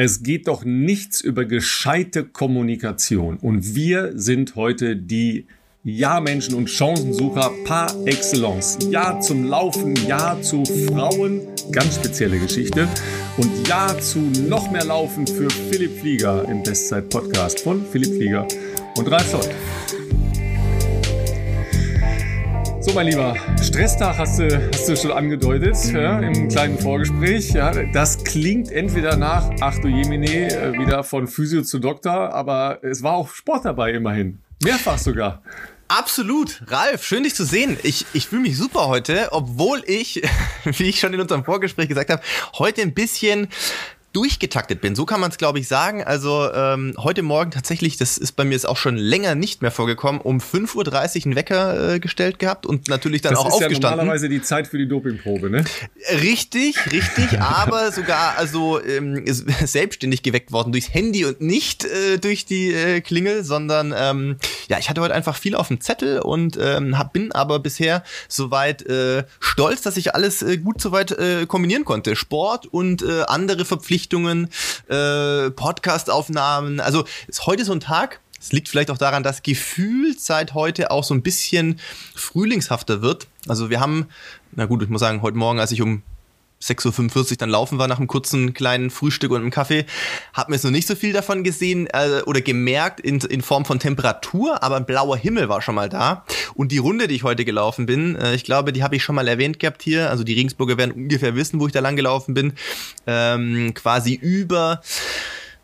Es geht doch nichts über gescheite Kommunikation. Und wir sind heute die Ja-Menschen und Chancensucher par excellence. Ja zum Laufen, ja zu Frauen, ganz spezielle Geschichte. Und ja zu noch mehr Laufen für Philipp Flieger im Bestzeit-Podcast von Philipp Flieger und Ralf Scholz. So, mein Lieber, Stresstag hast du, hast du schon angedeutet ja, im kleinen Vorgespräch. Ja, das klingt entweder nach, ach du Jemine, äh, wieder von Physio zu Doktor, aber es war auch Sport dabei immerhin. Mehrfach sogar. Absolut. Ralf, schön dich zu sehen. Ich, ich fühle mich super heute, obwohl ich, wie ich schon in unserem Vorgespräch gesagt habe, heute ein bisschen durchgetaktet bin. So kann man es, glaube ich, sagen. Also ähm, heute Morgen tatsächlich, das ist bei mir jetzt auch schon länger nicht mehr vorgekommen, um 5.30 Uhr einen Wecker äh, gestellt gehabt und natürlich dann das auch aufgestanden. Das ist ja normalerweise die Zeit für die Dopingprobe, ne? Richtig, richtig, aber sogar also ähm, selbstständig geweckt worden durchs Handy und nicht äh, durch die äh, Klingel, sondern ähm, ja, ich hatte heute einfach viel auf dem Zettel und ähm, hab, bin aber bisher soweit äh, stolz, dass ich alles äh, gut soweit äh, kombinieren konnte. Sport und äh, andere Verpflichtungen Verpflichtungen, äh, Podcast-Aufnahmen. Also ist heute so ein Tag. Es liegt vielleicht auch daran, dass gefühlt seit heute auch so ein bisschen frühlingshafter wird. Also wir haben, na gut, ich muss sagen, heute Morgen, als ich um 6.45 Uhr dann laufen war nach einem kurzen kleinen Frühstück und einem Kaffee. Hab mir jetzt noch nicht so viel davon gesehen äh, oder gemerkt in, in Form von Temperatur, aber ein blauer Himmel war schon mal da. Und die Runde, die ich heute gelaufen bin, äh, ich glaube, die habe ich schon mal erwähnt gehabt hier. Also die Regensburger werden ungefähr wissen, wo ich da lang gelaufen bin. Ähm, quasi über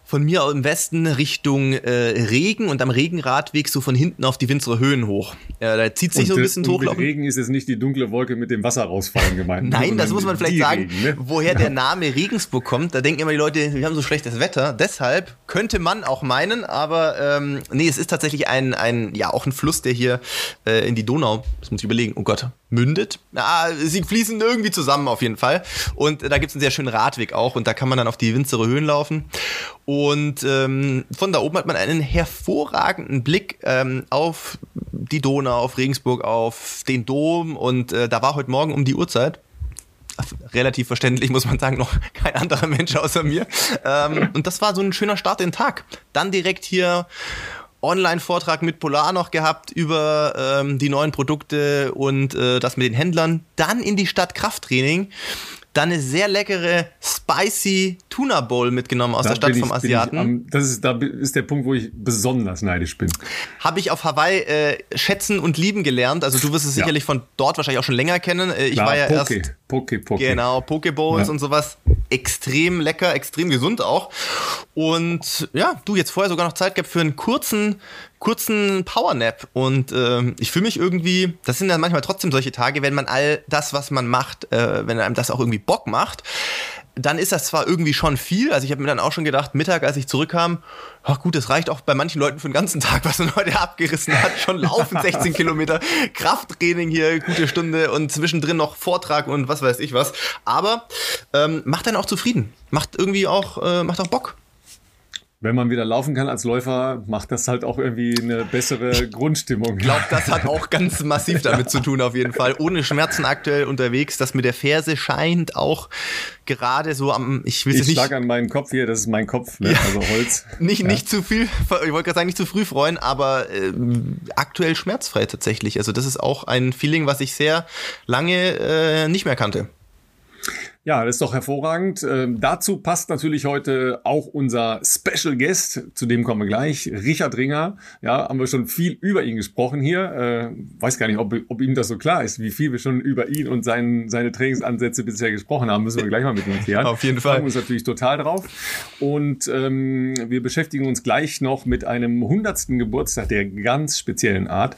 von mir im Westen Richtung äh, Regen und am Regenradweg so von hinten auf die Winzere Höhen hoch. Äh, da zieht sich und so ein bisschen hoch. Mit Regen ist jetzt nicht die dunkle Wolke mit dem Wasser rausfallen gemeint. Nein, das muss man vielleicht sagen, Regen, ne? woher ja. der Name Regensburg kommt. Da denken immer die Leute, wir haben so schlechtes Wetter. Deshalb könnte man auch meinen, aber ähm, nee, es ist tatsächlich ein, ein, ja, auch ein Fluss, der hier äh, in die Donau, das muss ich überlegen, oh Gott, mündet. Ja, sie fließen irgendwie zusammen auf jeden Fall. Und da gibt es einen sehr schönen Radweg auch und da kann man dann auf die Winzere Höhen laufen. Und ähm, von da oben hat man einen hervorragenden Blick ähm, auf die Donau, auf Regensburg, auf den Dom. Und äh, da war heute Morgen um die Uhrzeit relativ verständlich, muss man sagen, noch kein anderer Mensch außer mir. Ähm, und das war so ein schöner Start in den Tag. Dann direkt hier Online-Vortrag mit Polar noch gehabt über ähm, die neuen Produkte und äh, das mit den Händlern. Dann in die Stadt Krafttraining dann eine sehr leckere Spicy Tuna Bowl mitgenommen aus da der Stadt vom Asiaten. Am, das ist, da ist der Punkt, wo ich besonders neidisch bin. Habe ich auf Hawaii äh, schätzen und lieben gelernt. Also du wirst es ja. sicherlich von dort wahrscheinlich auch schon länger kennen. Äh, ich Klar, war ja Poke, erst Poke, Poke. Genau, Pokeballs ja. und sowas. Extrem lecker, extrem gesund auch. Und ja, du jetzt vorher sogar noch Zeit gehabt für einen kurzen kurzen Powernap und äh, ich fühle mich irgendwie, das sind dann manchmal trotzdem solche Tage, wenn man all das, was man macht, äh, wenn einem das auch irgendwie Bock macht, dann ist das zwar irgendwie schon viel, also ich habe mir dann auch schon gedacht, Mittag, als ich zurückkam, ach gut, das reicht auch bei manchen Leuten für den ganzen Tag, was man heute abgerissen hat, schon laufen 16 Kilometer, Krafttraining hier, gute Stunde und zwischendrin noch Vortrag und was weiß ich was, aber ähm, macht dann auch zufrieden, macht irgendwie auch, äh, macht auch Bock wenn man wieder laufen kann als Läufer, macht das halt auch irgendwie eine bessere Grundstimmung. Ich glaube, das hat auch ganz massiv damit zu tun, auf jeden Fall. Ohne Schmerzen aktuell unterwegs. Das mit der Ferse scheint auch gerade so am. Ich will ich nicht. Ich an meinen Kopf hier, das ist mein Kopf, ne? ja, also Holz. Nicht, ja. nicht zu viel, ich wollte gerade sagen, nicht zu früh freuen, aber äh, aktuell schmerzfrei tatsächlich. Also, das ist auch ein Feeling, was ich sehr lange äh, nicht mehr kannte. Ja, das ist doch hervorragend. Ähm, dazu passt natürlich heute auch unser Special Guest, zu dem kommen wir gleich, Richard Ringer. Ja, haben wir schon viel über ihn gesprochen hier. Äh, weiß gar nicht, ob, ob ihm das so klar ist, wie viel wir schon über ihn und sein, seine Trainingsansätze bisher gesprochen haben. Müssen wir gleich mal mit ihm klären. Auf jeden Fall. Wir freuen uns natürlich total drauf. Und ähm, wir beschäftigen uns gleich noch mit einem hundertsten Geburtstag der ganz speziellen Art.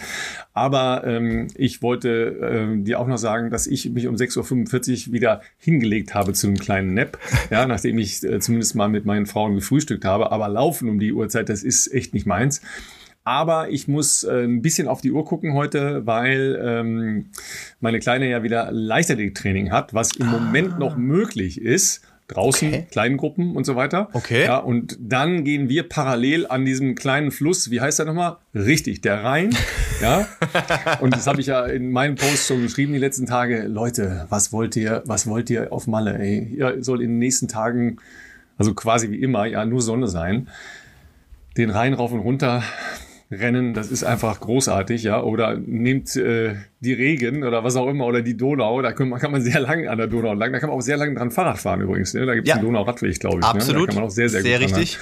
Aber ähm, ich wollte äh, dir auch noch sagen, dass ich mich um 6.45 Uhr wieder hingelegt hingelegt habe zu einem kleinen Nap, ja, nachdem ich äh, zumindest mal mit meinen Frauen gefrühstückt habe. Aber laufen um die Uhrzeit, das ist echt nicht meins. Aber ich muss äh, ein bisschen auf die Uhr gucken heute, weil ähm, meine Kleine ja wieder Leichtathletiktraining hat, was im ah. Moment noch möglich ist draußen, okay. kleinen Gruppen und so weiter. Okay. Ja, und dann gehen wir parallel an diesem kleinen Fluss, wie heißt der nochmal? Richtig, der Rhein. ja. Und das habe ich ja in meinem Post schon geschrieben die letzten Tage. Leute, was wollt ihr, was wollt ihr auf Malle? Ey, ihr soll in den nächsten Tagen also quasi wie immer, ja, nur Sonne sein. Den Rhein rauf und runter rennen, das ist einfach großartig, ja. Oder nehmt äh, die Regen oder was auch immer oder die Donau, da kann man, kann man sehr lang an der Donau lang, da kann man auch sehr lang dran Fahrrad fahren übrigens. Ne? Da gibt es ja. den Donau-Radweg, glaube ich. Absolut. Ne? Da kann man auch sehr, sehr, sehr gut richtig.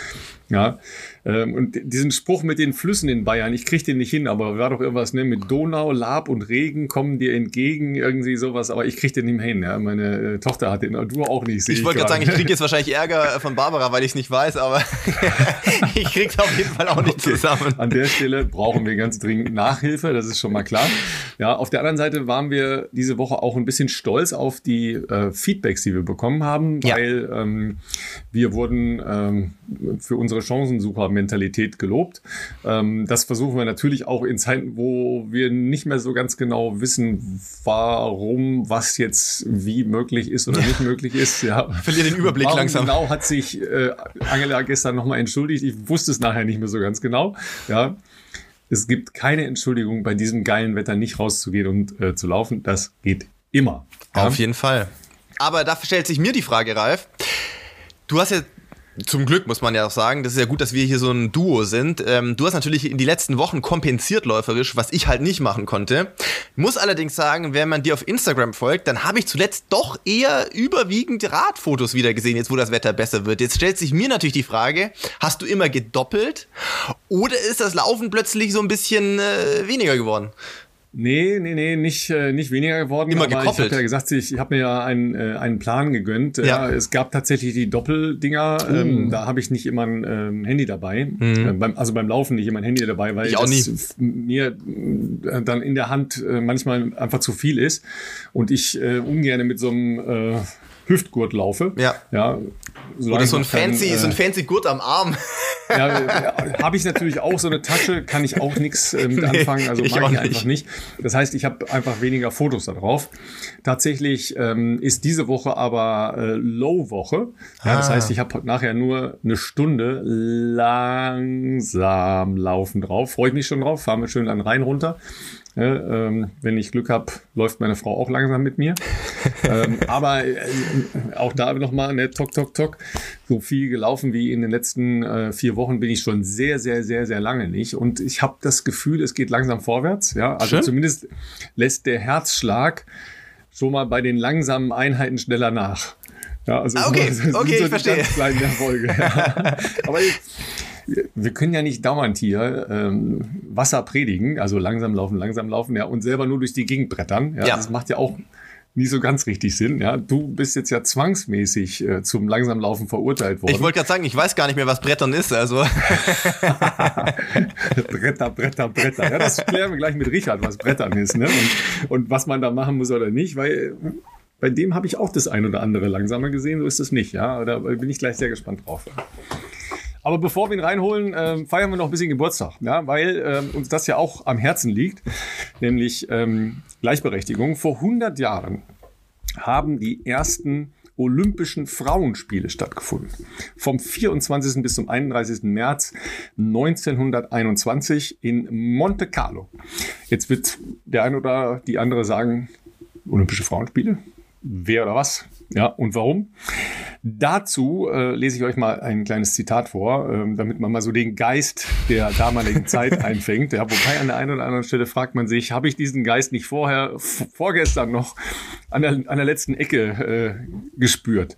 Ja, ähm, und diesen Spruch mit den Flüssen in Bayern, ich kriege den nicht hin, aber war doch irgendwas, ne, mit Donau, Lab und Regen kommen dir entgegen, irgendwie sowas, aber ich kriege den nicht mehr hin, ja. Meine äh, Tochter hat den, du auch nicht, Ich wollte gerade sagen, ich kriege jetzt wahrscheinlich Ärger von Barbara, weil ich es nicht weiß, aber ich krieg's auf jeden Fall auch nicht okay. zusammen. An der Stelle brauchen wir ganz dringend Nachhilfe, das ist schon mal klar. Ja, auf der anderen Seite waren wir diese Woche auch ein bisschen stolz auf die äh, Feedbacks, die wir bekommen haben, weil ja. ähm, wir wurden ähm, für unsere Chancensucher-Mentalität gelobt. Ähm, das versuchen wir natürlich auch in Zeiten, wo wir nicht mehr so ganz genau wissen, warum was jetzt wie möglich ist oder nicht möglich ist. Ja. Verliere den Überblick warum langsam. Genau hat sich äh, Angela gestern nochmal entschuldigt. Ich wusste es nachher nicht mehr so ganz genau. Ja. Es gibt keine Entschuldigung, bei diesem geilen Wetter nicht rauszugehen und äh, zu laufen. Das geht immer. Ja. Auf jeden Fall. Aber da stellt sich mir die Frage, Ralf. Du hast ja zum Glück muss man ja auch sagen, das ist ja gut, dass wir hier so ein Duo sind. Ähm, du hast natürlich in die letzten Wochen kompensiert läuferisch, was ich halt nicht machen konnte. Muss allerdings sagen, wenn man dir auf Instagram folgt, dann habe ich zuletzt doch eher überwiegend Radfotos wieder gesehen, jetzt wo das Wetter besser wird. Jetzt stellt sich mir natürlich die Frage, hast du immer gedoppelt oder ist das Laufen plötzlich so ein bisschen äh, weniger geworden? Nee, nee, nee, nicht, äh, nicht weniger geworden. Immer aber gekoppelt. Ich habe ja gesagt, ich habe mir ja einen, äh, einen Plan gegönnt. Ja. ja. es gab tatsächlich die Doppeldinger. Uh. Ähm, da habe ich nicht immer ein ähm, Handy dabei. Mhm. Äh, beim, also beim Laufen nicht immer ein Handy dabei, weil ich auch nie. mir äh, dann in der Hand äh, manchmal einfach zu viel ist und ich äh, ungern mit so einem äh, Hüftgurt laufe. Ja. ja Oder so ein, fancy, äh, so ein fancy Gurt am Arm. Ja, ja habe ich natürlich auch so eine Tasche, kann ich auch nichts äh, mit nee, anfangen, also mag ich nicht. einfach nicht. Das heißt, ich habe einfach weniger Fotos da drauf. Tatsächlich ähm, ist diese Woche aber äh, Low-Woche. Ja, ah. Das heißt, ich habe nachher nur eine Stunde langsam laufen drauf. Freue ich mich schon drauf, fahren wir schön an Rhein runter. Ja, ähm, wenn ich Glück habe, läuft meine Frau auch langsam mit mir. ähm, aber äh, auch da nochmal, ne, tok, tok, tok. So viel gelaufen wie in den letzten äh, vier Wochen bin ich schon sehr, sehr, sehr, sehr lange nicht. Und ich habe das Gefühl, es geht langsam vorwärts. Ja, also Schön. zumindest lässt der Herzschlag schon mal bei den langsamen Einheiten schneller nach. Ja, also okay, so, okay, so ich verstehe. Ganz Erfolge. Ja. Aber ich, wir können ja nicht dauernd hier ähm, Wasser predigen, also langsam laufen, langsam laufen, ja, und selber nur durch die Gegend brettern. Ja, ja. Das macht ja auch nie so ganz richtig Sinn. Ja, du bist jetzt ja zwangsmäßig äh, zum langsam Laufen verurteilt worden. Ich wollte gerade sagen, ich weiß gar nicht mehr, was Brettern ist. Also Bretter, Bretter, Bretter. Ja, das klären wir gleich mit Richard, was Brettern ist, ne? Und, und was man da machen muss oder nicht, weil bei dem habe ich auch das ein oder andere langsamer gesehen. So ist es nicht. Ja, da bin ich gleich sehr gespannt drauf. Aber bevor wir ihn reinholen, äh, feiern wir noch ein bisschen Geburtstag, ja, weil ähm, uns das ja auch am Herzen liegt, nämlich ähm, Gleichberechtigung. Vor 100 Jahren haben die ersten Olympischen Frauenspiele stattgefunden. Vom 24. bis zum 31. März 1921 in Monte Carlo. Jetzt wird der eine oder die andere sagen, Olympische Frauenspiele? Wer oder was? Ja, und warum? Dazu äh, lese ich euch mal ein kleines Zitat vor, ähm, damit man mal so den Geist der damaligen Zeit einfängt. Ja, wobei an der einen oder anderen Stelle fragt man sich, habe ich diesen Geist nicht vorher, vorgestern noch an der, an der letzten Ecke äh, gespürt?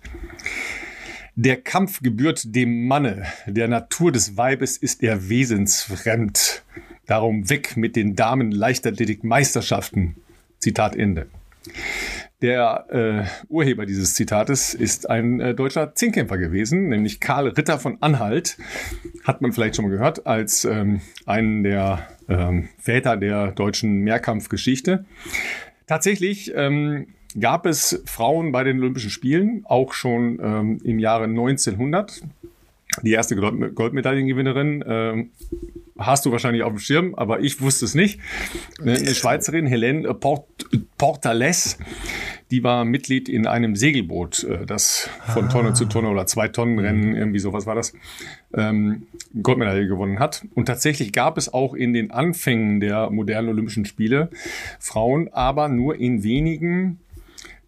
Der Kampf gebührt dem Manne, der Natur des Weibes ist er wesensfremd. Darum weg mit den Damen Leichtathletik Meisterschaften. Zitat Ende. Der äh, Urheber dieses Zitates ist ein äh, deutscher Zehnkämpfer gewesen, nämlich Karl Ritter von Anhalt. Hat man vielleicht schon mal gehört, als ähm, einen der ähm, Väter der deutschen Mehrkampfgeschichte. Tatsächlich ähm, gab es Frauen bei den Olympischen Spielen, auch schon ähm, im Jahre 1900. Die erste Goldmedaillengewinnerin ähm, hast du wahrscheinlich auf dem Schirm, aber ich wusste es nicht. Eine Schweizerin, Helene Port Portales, die war Mitglied in einem Segelboot, äh, das von ah. Tonne zu Tonne oder zwei Tonnen Rennen, irgendwie sowas war das, ähm, Goldmedaille gewonnen hat. Und tatsächlich gab es auch in den Anfängen der modernen Olympischen Spiele Frauen, aber nur in wenigen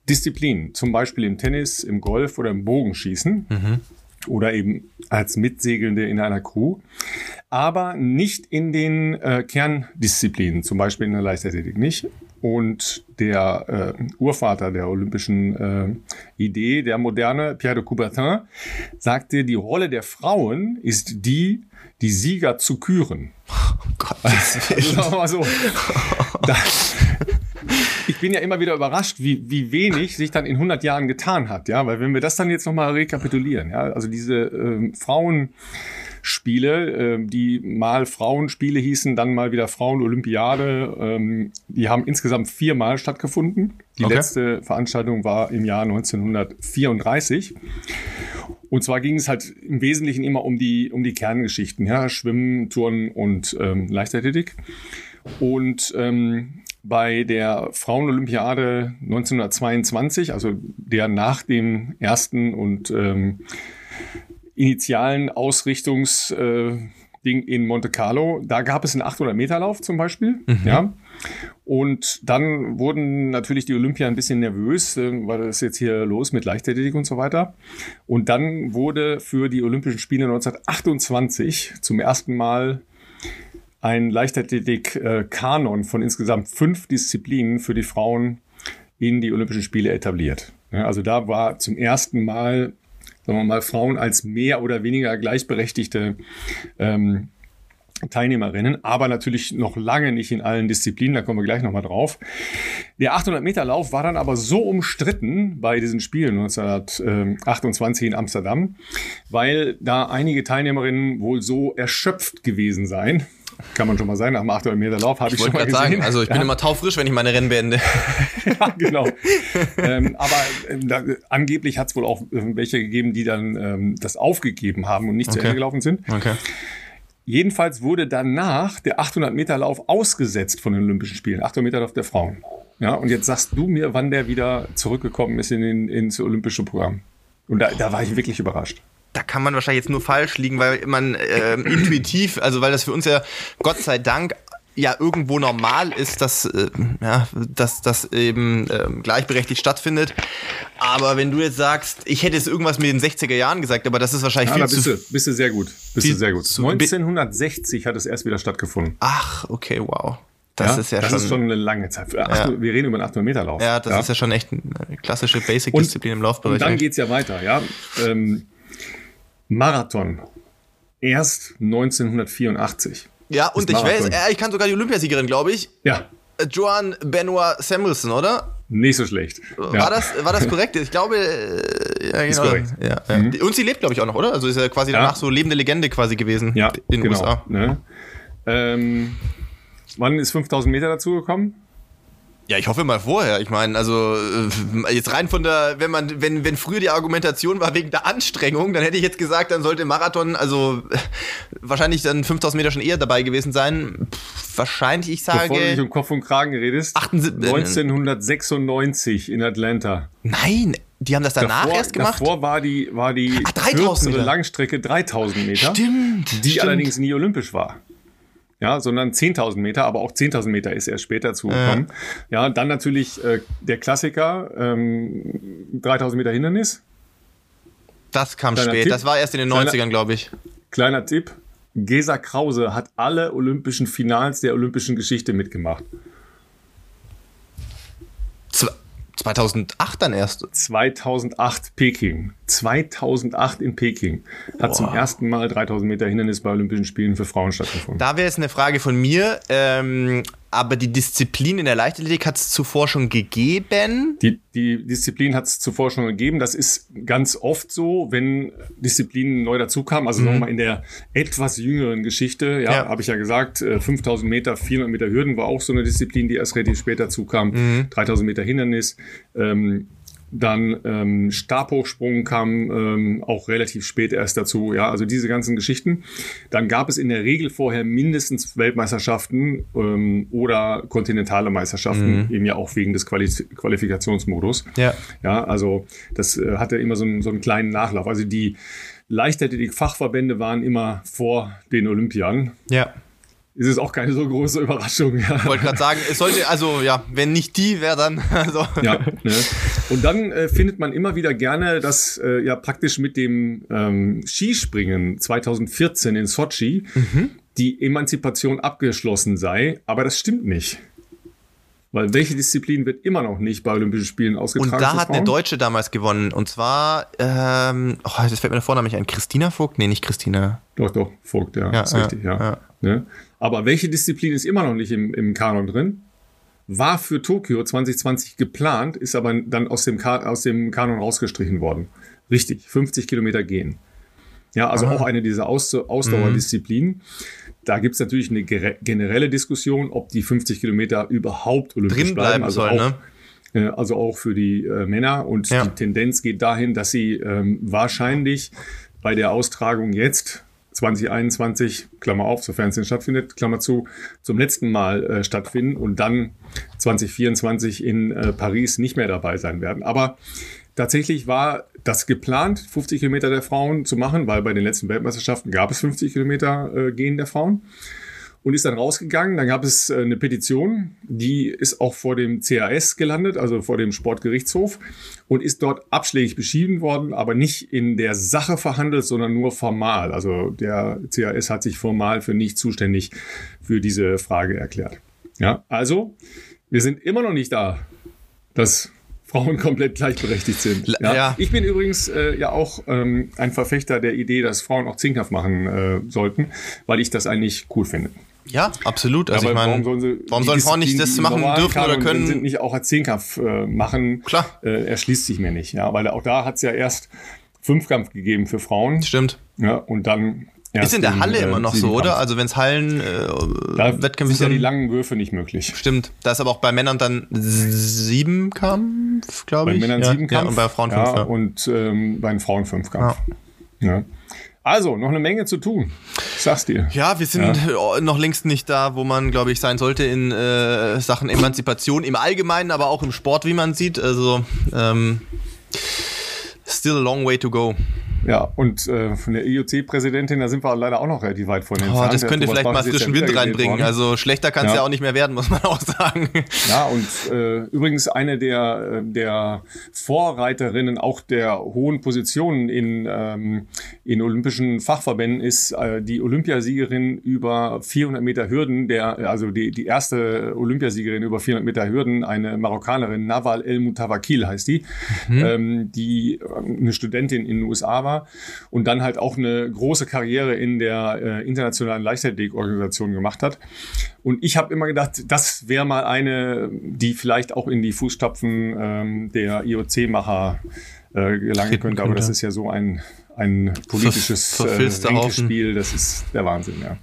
Disziplinen, zum Beispiel im Tennis, im Golf oder im Bogenschießen. Mhm. Oder eben als Mitsegelnde in einer Crew, aber nicht in den äh, Kerndisziplinen, zum Beispiel in der Leichtathletik nicht. Und der äh, Urvater der olympischen äh, Idee, der moderne Pierre de Coubertin, sagte, die Rolle der Frauen ist die, die Sieger zu küren. Oh Gott. Also, also, da, ich bin ja immer wieder überrascht, wie, wie wenig sich dann in 100 Jahren getan hat, ja, weil wenn wir das dann jetzt nochmal rekapitulieren, ja, also diese ähm, Frauenspiele, äh, die mal Frauenspiele hießen, dann mal wieder Frauenolympiade, ähm, die haben insgesamt viermal stattgefunden. Die okay. letzte Veranstaltung war im Jahr 1934. Und zwar ging es halt im Wesentlichen immer um die, um die Kerngeschichten, ja, Schwimmen, Turnen und ähm, Leichtathletik. Und ähm, bei der Frauenolympiade 1922, also der nach dem ersten und ähm, initialen Ausrichtungsding äh, in Monte Carlo, da gab es einen 800 Meter Lauf zum Beispiel, mhm. ja. Und dann wurden natürlich die Olympier ein bisschen nervös, äh, weil das jetzt hier los mit Leichtathletik und so weiter. Und dann wurde für die Olympischen Spiele 1928 zum ersten Mal ein Leichtathletik-Kanon von insgesamt fünf Disziplinen für die Frauen in die Olympischen Spiele etabliert. Also da war zum ersten Mal, sagen wir mal, Frauen als mehr oder weniger gleichberechtigte ähm, Teilnehmerinnen, aber natürlich noch lange nicht in allen Disziplinen, da kommen wir gleich nochmal drauf. Der 800 Meter Lauf war dann aber so umstritten bei diesen Spielen 1928 in Amsterdam, weil da einige Teilnehmerinnen wohl so erschöpft gewesen seien, kann man schon mal sein. Nach dem 800 Meter Lauf habe ich, ich schon mal gesehen. Sagen, also ich bin immer taufrisch, wenn ich meine Rennen beende. ja, genau. ähm, aber ähm, da, angeblich hat es wohl auch äh, welche gegeben, die dann ähm, das aufgegeben haben und nicht okay. zu Ende gelaufen sind. Okay. Jedenfalls wurde danach der 800 Meter Lauf ausgesetzt von den Olympischen Spielen. 800 Meter Lauf der Frauen. Ja, und jetzt sagst du mir, wann der wieder zurückgekommen ist in den, ins olympische Programm. Und da, da war ich wirklich überrascht da kann man wahrscheinlich jetzt nur falsch liegen, weil man äh, intuitiv, also weil das für uns ja Gott sei Dank ja irgendwo normal ist, dass, äh, ja, dass das eben äh, gleichberechtigt stattfindet. Aber wenn du jetzt sagst, ich hätte jetzt irgendwas mit den 60er Jahren gesagt, aber das ist wahrscheinlich ja, viel bist zu... Du, bist du sehr gut. Bist du sehr gut. 1960 hat es erst wieder stattgefunden. Ach, okay, wow. Das ja, ist ja das schon, ist schon eine lange Zeit. Ach, ja. Wir reden über einen 800 Meter Lauf. Ja, das ist ja schon echt eine klassische Basic-Disziplin im Laufbereich. Und dann geht es ja weiter, ja. Ähm, Marathon. Erst 1984. Ja, und ich weiß, äh, ich kann sogar die Olympiasiegerin, glaube ich. Ja. Äh, Joan Benoit Samuelson, oder? Nicht so schlecht. War, ja. das, war das korrekt? Ich glaube, äh, ja, genau. Korrekt. Ja, ja. Mhm. Und sie lebt, glaube ich, auch noch, oder? Also ist ja quasi danach so lebende Legende quasi gewesen ja, in den genau, USA. Ne? Ähm, wann ist 5000 Meter dazugekommen? Ja, ich hoffe mal vorher. Ich meine, also äh, jetzt rein von der, wenn man, wenn, wenn früher die Argumentation war wegen der Anstrengung, dann hätte ich jetzt gesagt, dann sollte Marathon, also wahrscheinlich dann 5000 Meter schon eher dabei gewesen sein. Pff, wahrscheinlich, ich sage. Bevor du nicht um Kopf und Kragen redest. 1996 in Atlanta. Nein, die haben das danach davor, erst gemacht? Davor war die, war die Ach, 3000 Langstrecke 3000 Meter. Stimmt. Die stimmt. allerdings nie olympisch war ja, sondern 10.000 Meter, aber auch 10.000 Meter ist erst später zugekommen. Ja, ja dann natürlich äh, der Klassiker, ähm, 3.000 Meter Hindernis. Das kam Kleiner spät, Tipp. das war erst in den 90ern, glaube ich. Kleiner Tipp, Gesa Krause hat alle olympischen Finals der olympischen Geschichte mitgemacht. 2008 dann erst? 2008 Peking. 2008 in Peking hat Boah. zum ersten Mal 3000 Meter Hindernis bei Olympischen Spielen für Frauen stattgefunden. Da wäre jetzt eine Frage von mir. Ähm, aber die Disziplin in der Leichtathletik hat es zuvor schon gegeben? Die, die Disziplin hat es zuvor schon gegeben. Das ist ganz oft so, wenn Disziplinen neu dazukamen. Also mhm. sagen wir mal in der etwas jüngeren Geschichte, ja, ja. habe ich ja gesagt, 5000 äh, Meter, 400 Meter Hürden war auch so eine Disziplin, die erst relativ später zukam. Mhm. 3000 Meter Hindernis. Ähm, dann ähm, Stabhochsprung kam ähm, auch relativ spät erst dazu. Ja, also diese ganzen Geschichten. Dann gab es in der Regel vorher mindestens Weltmeisterschaften ähm, oder kontinentale Meisterschaften, mhm. eben ja auch wegen des Quali Qualifikationsmodus. Ja. Ja, also das äh, hatte immer so, einen, so einen kleinen Nachlauf. Also die Leichtathletik-Fachverbände waren immer vor den Olympiern. Ja ist es auch keine so große Überraschung. Ja. Ich wollte gerade sagen, es sollte, also ja, wenn nicht die, wer dann? Also. Ja, ne? Und dann äh, findet man immer wieder gerne, dass äh, ja praktisch mit dem ähm, Skispringen 2014 in Sochi mhm. die Emanzipation abgeschlossen sei, aber das stimmt nicht. Weil welche Disziplin wird immer noch nicht bei Olympischen Spielen ausgetragen? Und da hat eine Deutsche damals gewonnen. Und zwar, ähm, oh, das fällt mir der Vorname nicht ein. Christina Vogt? Nee, nicht Christina. Doch, doch, Vogt, ja. ja ist ja, richtig, ja. ja. Ne? Aber welche Disziplin ist immer noch nicht im, im Kanon drin? War für Tokio 2020 geplant, ist aber dann aus dem, Ka aus dem Kanon rausgestrichen worden. Richtig, 50 Kilometer gehen. Ja, also Aha. auch eine dieser Aus Ausdauerdisziplinen. Mhm. Da gibt es natürlich eine generelle Diskussion, ob die 50 Kilometer überhaupt olympisch Drin bleiben. Also sollen, auch, ne? äh, also auch für die äh, Männer. Und ja. die Tendenz geht dahin, dass sie ähm, wahrscheinlich bei der Austragung jetzt 2021, Klammer auf, sofern es denn stattfindet, Klammer zu, zum letzten Mal äh, stattfinden und dann 2024 in äh, Paris nicht mehr dabei sein werden. Aber tatsächlich war das geplant, 50 Kilometer der Frauen zu machen, weil bei den letzten Weltmeisterschaften gab es 50 Kilometer äh, Gehen der Frauen und ist dann rausgegangen. Dann gab es äh, eine Petition, die ist auch vor dem CAS gelandet, also vor dem Sportgerichtshof und ist dort abschlägig beschieden worden, aber nicht in der Sache verhandelt, sondern nur formal. Also der CAS hat sich formal für nicht zuständig für diese Frage erklärt. Ja, also wir sind immer noch nicht da, dass Frauen komplett gleichberechtigt sind. Ja. ja. Ich bin übrigens äh, ja auch ähm, ein Verfechter der Idee, dass Frauen auch Zehnkampf machen äh, sollten, weil ich das eigentlich cool finde. Ja, absolut. Also ja, ich meine, warum sollen, sie, warum sollen Frauen nicht das machen dürfen oder können? Sind nicht auch als Zehnkampf äh, machen. Klar. Äh, erschließt sich mir nicht, ja, weil auch da hat es ja erst Fünfkampf gegeben für Frauen. Stimmt. Ja, und dann ist in der Halle immer noch so, oder? Also wenn es Hallen äh, da Wettkämpfe sind ja die langen Würfe nicht möglich. Stimmt. Da ist aber auch bei Männern dann sieben Kampf, glaube ich. Bei Männern ja. sieben Kampf. Ja, und bei Frauen fünf. Ja, und ähm, bei den Frauen fünf Kampf. Ja. Also, noch eine Menge zu tun. Ich sag's dir. Ja, wir sind ja. noch längst nicht da, wo man, glaube ich, sein sollte in äh, Sachen Emanzipation im Allgemeinen, aber auch im Sport, wie man sieht. Also, ähm, still a long way to go. Ja, und äh, von der IOC-Präsidentin, da sind wir leider auch noch relativ weit von entfernt. Oh, das könnte vielleicht mal frischen Wind reinbringen. Worden. Also schlechter kann es ja. ja. auch nicht mehr werden, muss man auch sagen. Ja, und äh, übrigens eine der, äh, der Vorreiterinnen auch der hohen Positionen in, ähm, in olympischen Fachverbänden ist äh, die Olympiasiegerin über 400 Meter Hürden, der, also die, die erste Olympiasiegerin über 400 Meter Hürden, eine Marokkanerin, Nawal El Mutawakil heißt die, mhm. ähm, die äh, eine Studentin in den USA war war und dann halt auch eine große Karriere in der äh, internationalen Leichtathletik-Organisation gemacht hat. Und ich habe immer gedacht, das wäre mal eine, die vielleicht auch in die Fußstapfen ähm, der IOC-Macher äh, gelangen könnte. Aber das ist ja so ein, ein politisches äh, Spiel. Das ist der Wahnsinn, ja.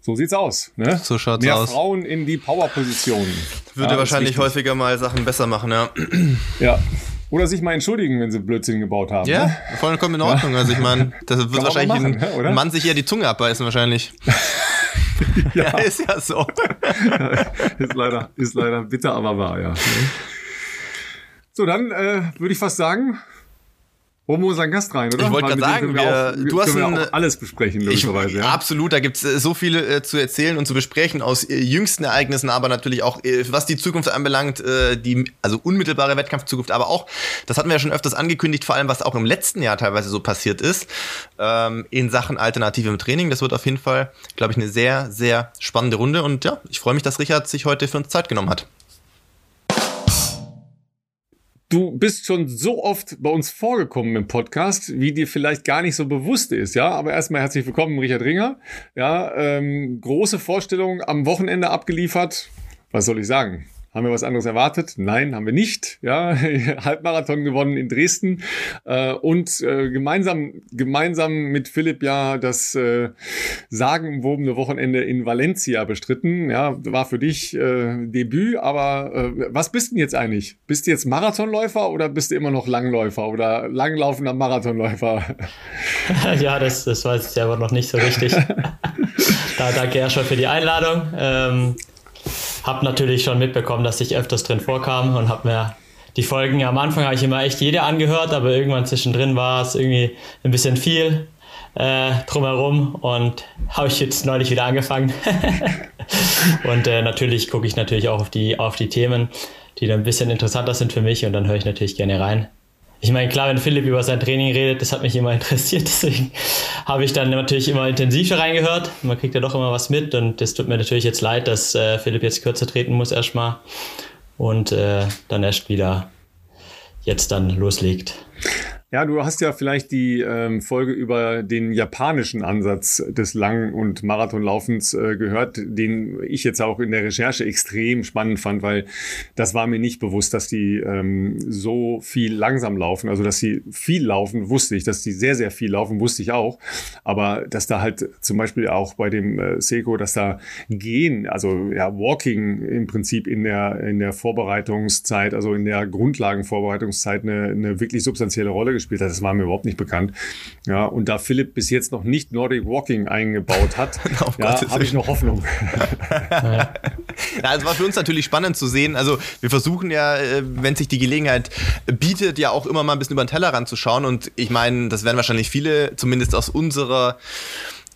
So sieht's aus. Ne? So schaut's Mehr aus. Frauen in die Powerpositionen. Würde ja, wahrscheinlich häufiger mal Sachen besser machen, ja. Ja, oder sich mal entschuldigen, wenn sie Blödsinn gebaut haben. Ja, ne? vollkommen in Ordnung. Ja. Also ich meine, das wird wahrscheinlich machen, ein, ein, Mann sich eher die Zunge abbeißen wahrscheinlich. ja. ja. ist ja so. ist, leider, ist leider bitter, aber wahr, ja. So, dann äh, würde ich fast sagen, Holen wir unseren Gast rein, oder? Ich wollte gerade sagen, wir, wir auch, du hast wir ein, alles besprechen, logischerweise. Ja. Absolut, da gibt's äh, so viel äh, zu erzählen und zu besprechen aus äh, jüngsten Ereignissen, aber natürlich auch, äh, was die Zukunft anbelangt, äh, die, also unmittelbare Wettkampfzukunft, aber auch, das hatten wir ja schon öfters angekündigt, vor allem, was auch im letzten Jahr teilweise so passiert ist, ähm, in Sachen alternativem Training. Das wird auf jeden Fall, glaube ich, eine sehr, sehr spannende Runde und ja, ich freue mich, dass Richard sich heute für uns Zeit genommen hat. Du bist schon so oft bei uns vorgekommen im Podcast, wie dir vielleicht gar nicht so bewusst ist, ja. Aber erstmal herzlich willkommen, Richard Ringer. Ja, ähm, große Vorstellung am Wochenende abgeliefert. Was soll ich sagen? Haben wir was anderes erwartet? Nein, haben wir nicht. Ja, Halbmarathon gewonnen in Dresden äh, und äh, gemeinsam gemeinsam mit Philipp ja das äh, sagenumwobene Wochenende in Valencia bestritten. Ja, war für dich äh, Debüt, aber äh, was bist denn jetzt eigentlich? Bist du jetzt Marathonläufer oder bist du immer noch Langläufer oder langlaufender Marathonläufer? ja, das, das weiß ich selber noch nicht so richtig. da danke erstmal für die Einladung. Ähm, habe natürlich schon mitbekommen, dass ich öfters drin vorkam und habe mir die Folgen am Anfang habe ich immer echt jede angehört, aber irgendwann zwischendrin war es irgendwie ein bisschen viel. äh, drumherum und habe ich jetzt neulich wieder angefangen. und äh, natürlich gucke ich natürlich auch auf die, auf die Themen, die dann ein bisschen interessanter sind für mich und dann höre ich natürlich gerne rein. Ich meine, klar, wenn Philipp über sein Training redet, das hat mich immer interessiert, deswegen habe ich dann natürlich immer intensiver reingehört. Man kriegt ja doch immer was mit und es tut mir natürlich jetzt leid, dass äh, Philipp jetzt kürzer treten muss erstmal und äh, dann erst wieder jetzt dann loslegt. Ja, du hast ja vielleicht die ähm, Folge über den japanischen Ansatz des Lang- und Marathonlaufens äh, gehört, den ich jetzt auch in der Recherche extrem spannend fand, weil das war mir nicht bewusst, dass die ähm, so viel langsam laufen. Also, dass sie viel laufen, wusste ich. Dass die sehr, sehr viel laufen, wusste ich auch. Aber dass da halt zum Beispiel auch bei dem äh, Seco, dass da Gehen, also ja, Walking im Prinzip in der, in der Vorbereitungszeit, also in der Grundlagenvorbereitungszeit eine, eine wirklich substanzielle Rolle gespielt hat. Das war mir überhaupt nicht bekannt. Ja, und da Philipp bis jetzt noch nicht Nordic Walking eingebaut hat, ja, habe ich noch Hoffnung. ja, es war für uns natürlich spannend zu sehen. Also wir versuchen ja, äh, wenn sich die Gelegenheit bietet, ja auch immer mal ein bisschen über den Teller ranzuschauen. Und ich meine, das werden wahrscheinlich viele, zumindest aus unserer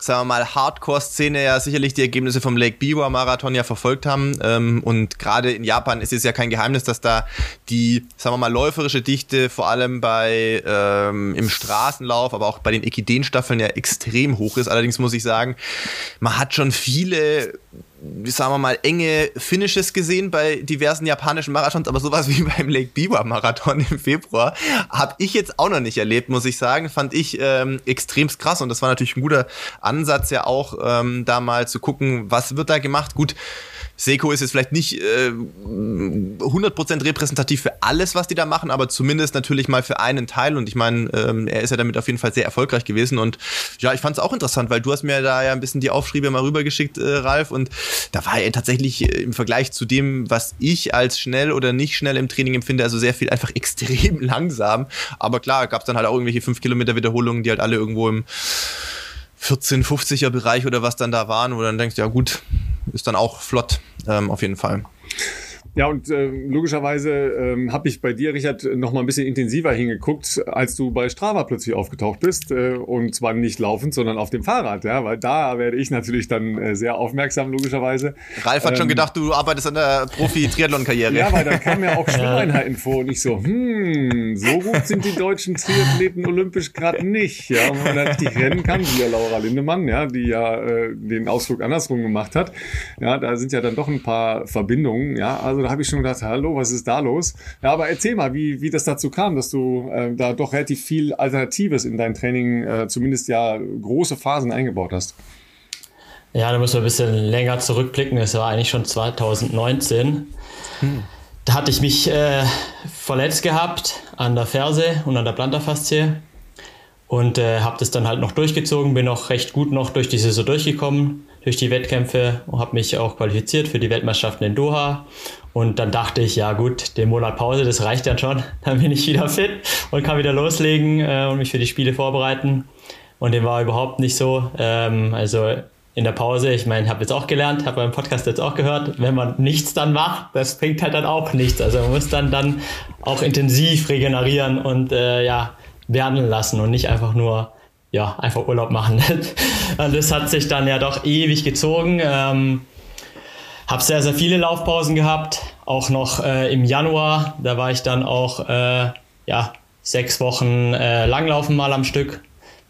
sagen wir mal, Hardcore-Szene ja sicherlich die Ergebnisse vom Lake Biwa Marathon ja verfolgt haben. Ähm, und gerade in Japan ist es ja kein Geheimnis, dass da die, sagen wir mal, läuferische Dichte vor allem bei ähm, im Straßenlauf, aber auch bei den Ekiden-Staffeln ja extrem hoch ist. Allerdings muss ich sagen, man hat schon viele sagen wir mal, enge Finishes gesehen bei diversen japanischen Marathons, aber sowas wie beim Lake Biwa Marathon im Februar habe ich jetzt auch noch nicht erlebt, muss ich sagen. Fand ich ähm, extremst krass und das war natürlich ein guter Ansatz ja auch, ähm, da mal zu gucken, was wird da gemacht. Gut, Seiko ist jetzt vielleicht nicht äh, 100% repräsentativ für alles, was die da machen, aber zumindest natürlich mal für einen Teil. Und ich meine, ähm, er ist ja damit auf jeden Fall sehr erfolgreich gewesen. Und ja, ich fand es auch interessant, weil du hast mir da ja ein bisschen die Aufschriebe mal rübergeschickt, äh, Ralf. Und da war er tatsächlich äh, im Vergleich zu dem, was ich als schnell oder nicht schnell im Training empfinde, also sehr viel einfach extrem langsam. Aber klar, gab es dann halt auch irgendwelche 5 Kilometer Wiederholungen, die halt alle irgendwo im 14, 50er Bereich oder was dann da waren, wo dann denkst, ja gut, ist dann auch flott, ähm, auf jeden Fall. Ja, und äh, logischerweise ähm, habe ich bei dir, Richard, noch mal ein bisschen intensiver hingeguckt, als du bei Strava plötzlich aufgetaucht bist. Äh, und zwar nicht laufend, sondern auf dem Fahrrad, ja, weil da werde ich natürlich dann äh, sehr aufmerksam, logischerweise. Ralf hat ähm, schon gedacht, du arbeitest an der Profi-Triathlon-Karriere. ja, weil da kamen ja auch Schwimmeinheiten vor und ich so, hm, so gut sind die deutschen Triathleten olympisch gerade nicht. Ja, und man richtig rennen kann, wie ja Laura Lindemann, ja, die ja äh, den Ausflug andersrum gemacht hat. Ja, da sind ja dann doch ein paar Verbindungen, ja, also da habe ich schon gedacht, hallo, was ist da los? Ja, aber erzähl mal, wie, wie das dazu kam, dass du äh, da doch relativ viel Alternatives in dein Training, äh, zumindest ja große Phasen eingebaut hast. Ja, da müssen wir ein bisschen länger zurückblicken. Das war eigentlich schon 2019. Hm. Da hatte ich mich äh, verletzt gehabt an der Ferse und an der Plantarfaszie und äh, habe das dann halt noch durchgezogen, bin auch recht gut noch durch die Saison durchgekommen, durch die Wettkämpfe und habe mich auch qualifiziert für die Weltmeisterschaften in Doha und dann dachte ich, ja gut, den Monat Pause, das reicht dann schon. Dann bin ich wieder fit und kann wieder loslegen äh, und mich für die Spiele vorbereiten. Und dem war überhaupt nicht so. Ähm, also in der Pause, ich meine, habe jetzt auch gelernt, habe beim Podcast jetzt auch gehört, wenn man nichts dann macht, das bringt halt dann auch nichts. Also man muss dann dann auch intensiv regenerieren und äh, ja, werden lassen und nicht einfach nur ja, einfach Urlaub machen. und das hat sich dann ja doch ewig gezogen. Ähm, habe sehr, sehr viele Laufpausen gehabt, auch noch äh, im Januar. Da war ich dann auch äh, ja, sechs Wochen äh, Langlaufen mal am Stück.